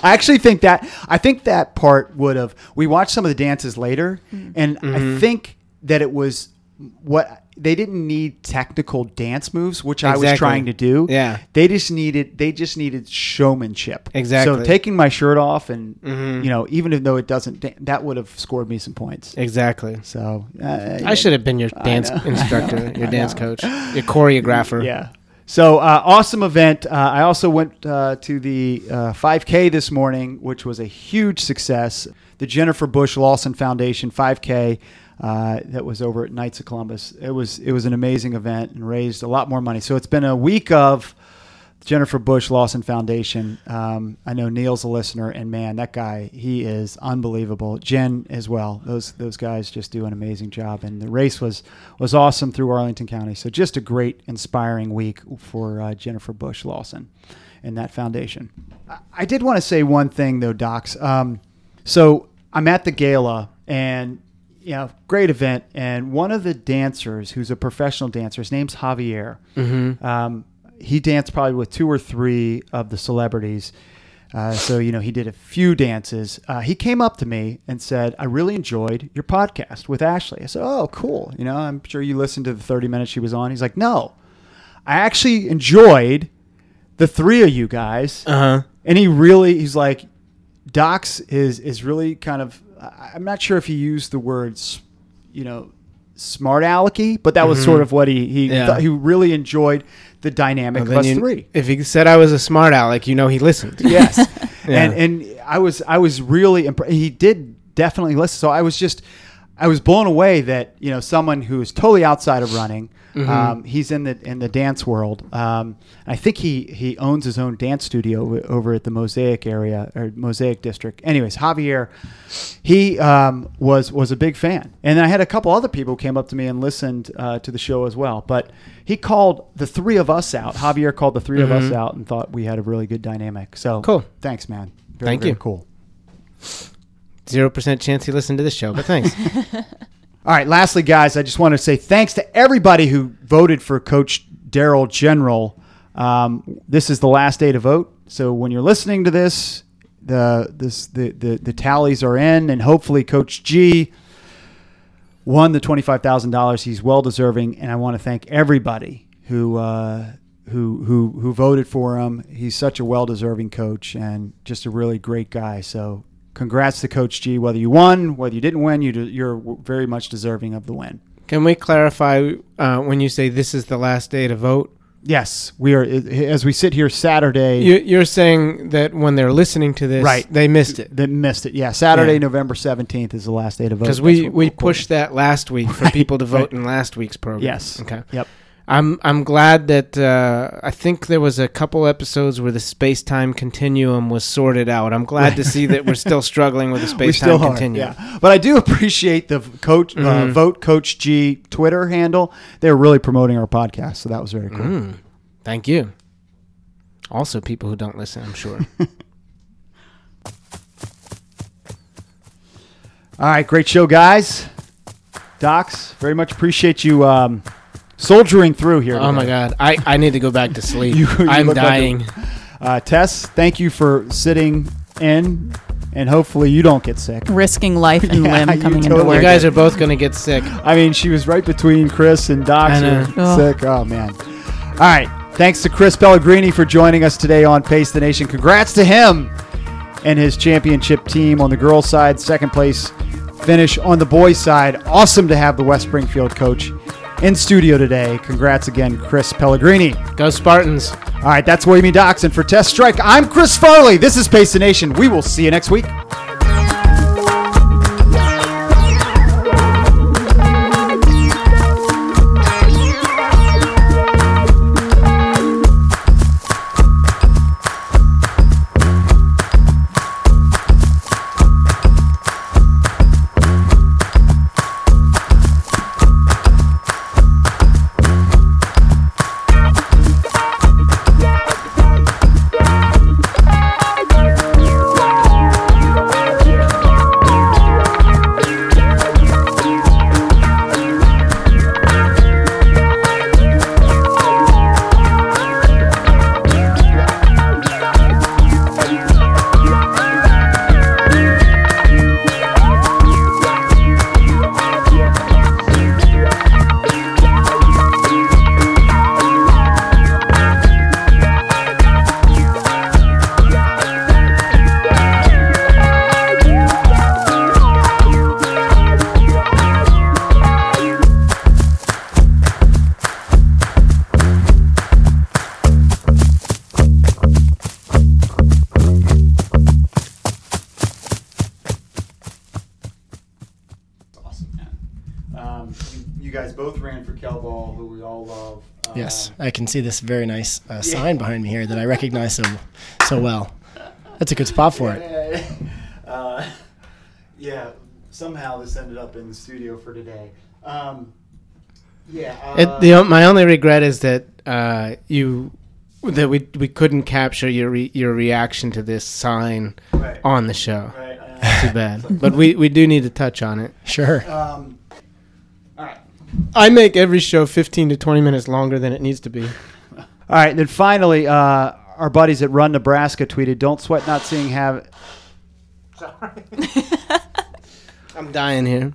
I actually think that I think that part would have. We watched some of the dances later, mm. and I mm-hmm. think that it was what they didn't need technical dance moves, which I was trying to do. Yeah. they just needed they just needed showmanship. Exactly. So taking my shirt off and Mhm. you know even though it doesn't that would have scored me some points. exactly. So uh, I should have been your dance instructor, your dance coach, your choreographer. Yeah. So uh, awesome event. Uh, I also went uh, to the uh, 5K this morning, which was a huge success. The Jennifer Bush Lawson Foundation 5K uh, that was over at Knights of Columbus. It was it was an amazing event and raised a lot more money. So it's been a week of Jennifer Bush Lawson Foundation. Um, I know Neil's a listener, and man, that guy he is unbelievable. Jen as well. Those those guys just do an amazing job, and the race was was awesome through Arlington County. So just a great, inspiring week for uh, Jennifer Bush Lawson and that foundation. I, I did want to say one thing though, Docs. Um, so I'm at the gala, and you know, great event, and one of the dancers, who's a professional dancer, his name's Javier. Mm-hmm. Um, he danced probably with two or three of the celebrities. Uh, so, you know, he did a few dances. Uh, he came up to me and said, I really enjoyed your podcast with Ashley. I said, Oh, cool. You know, I'm sure you listened to the 30 minutes she was on. He's like, No, I actually enjoyed the three of you guys. Uh huh. And he really, he's like, Docs is, is really kind of, I'm not sure if he used the words, you know, smart alecky, but that was sort of what he, he, Mm-hmm. Yeah. thought- he really enjoyed the dynamic Well, of us you- three. If he said I was a smart aleck, you know he listened. Yes, Yeah. and and I was I was really impre- he did definitely listen. So I was just I was blown away that you know someone who is totally outside of running. Mm-hmm. Um, he's in the in the dance world. Um, I think he he owns his own dance studio o- over at the Mosaic area or Mosaic district. Anyways, Javier, he um, was was a big fan, and I had a couple other people who came up to me and listened uh, to the show as well. But he called the three of us out. Javier called the 3 of us out and thought we had a really good dynamic. So Mm-hmm. Cool. Thanks, man. Very, Thank very you. Cool. Zero percent chance he listened to this show, but thanks. All right. Lastly, guys, I just want to say thanks to everybody who voted for Coach Daryl General. Um, this is the last day to vote. So when you're listening to this, the this the, the the tallies are in, and hopefully Coach G won the twenty five thousand dollars. He's well deserving, and I want to thank everybody who. Uh, who, who who voted for him? He's such a well deserving coach and just a really great guy. So, congrats to Coach G. Whether you won, whether you didn't win, you de- you're very much deserving of the win. Can we clarify uh, when you say this is the last day to vote? Yes, we are. As we sit here Saturday, You, you're saying that when they're listening to this, Right. they missed it They missed it. Yeah, Saturday, Yeah. November seventeenth is the last day to vote. because we we pushed that last week for people to vote right. in last week's program. Yes. Okay. Yep. I'm I'm glad that uh, I think there was a couple episodes where the space time continuum was sorted out. I'm glad to see that we're still struggling with the space time continuum. Yeah, but I do appreciate the coach uh, Mhm. vote Coach G Twitter handle. They're really promoting our podcast, so that was very cool. Mm, thank you. Also, people who don't listen, I'm sure. All right, great show, guys. Docs, very much appreciate you um, soldiering through here. oh my god, I, I need to go back to sleep. You- you I'm look like dying. Uh, Tess, thank you for sitting in, and hopefully you don't get sick. Risking life and Yeah, limb you coming into work. you guys are both gonna get sick. I mean, she was right between Chris and Docs. I know. who were Ugh. Sick. Oh man. All right. Thanks to Chris Pellegrini for joining us today on Pace the Nation. Congrats to him and his championship team on the girls' side. Second place finish on the boys' side. Awesome to have the West Springfield coach in studio today. Congrats again, Chris Pellegrini. Go Spartans. All right, that's William E. Docs. And for Tess Strike, I'm Chris Farley. This is Pace the Nation. We will see you next week. Can see this very nice uh, sign behind me here that I recognize so so well. That's a good spot for it. uh, yeah, somehow this ended up in the studio for today. Um, yeah. Uh, It, the my only regret is that uh, you that we we couldn't capture your re, your reaction to this sign right, on the show. right, uh, Too bad, but we we do need to touch on it. Sure. um, all right. I make every show 15 to 20 minutes longer than it needs to be. All right, and then finally, uh, our buddies at Run Nebraska tweeted, "Don't sweat not seeing have." Sorry. I'm dying here.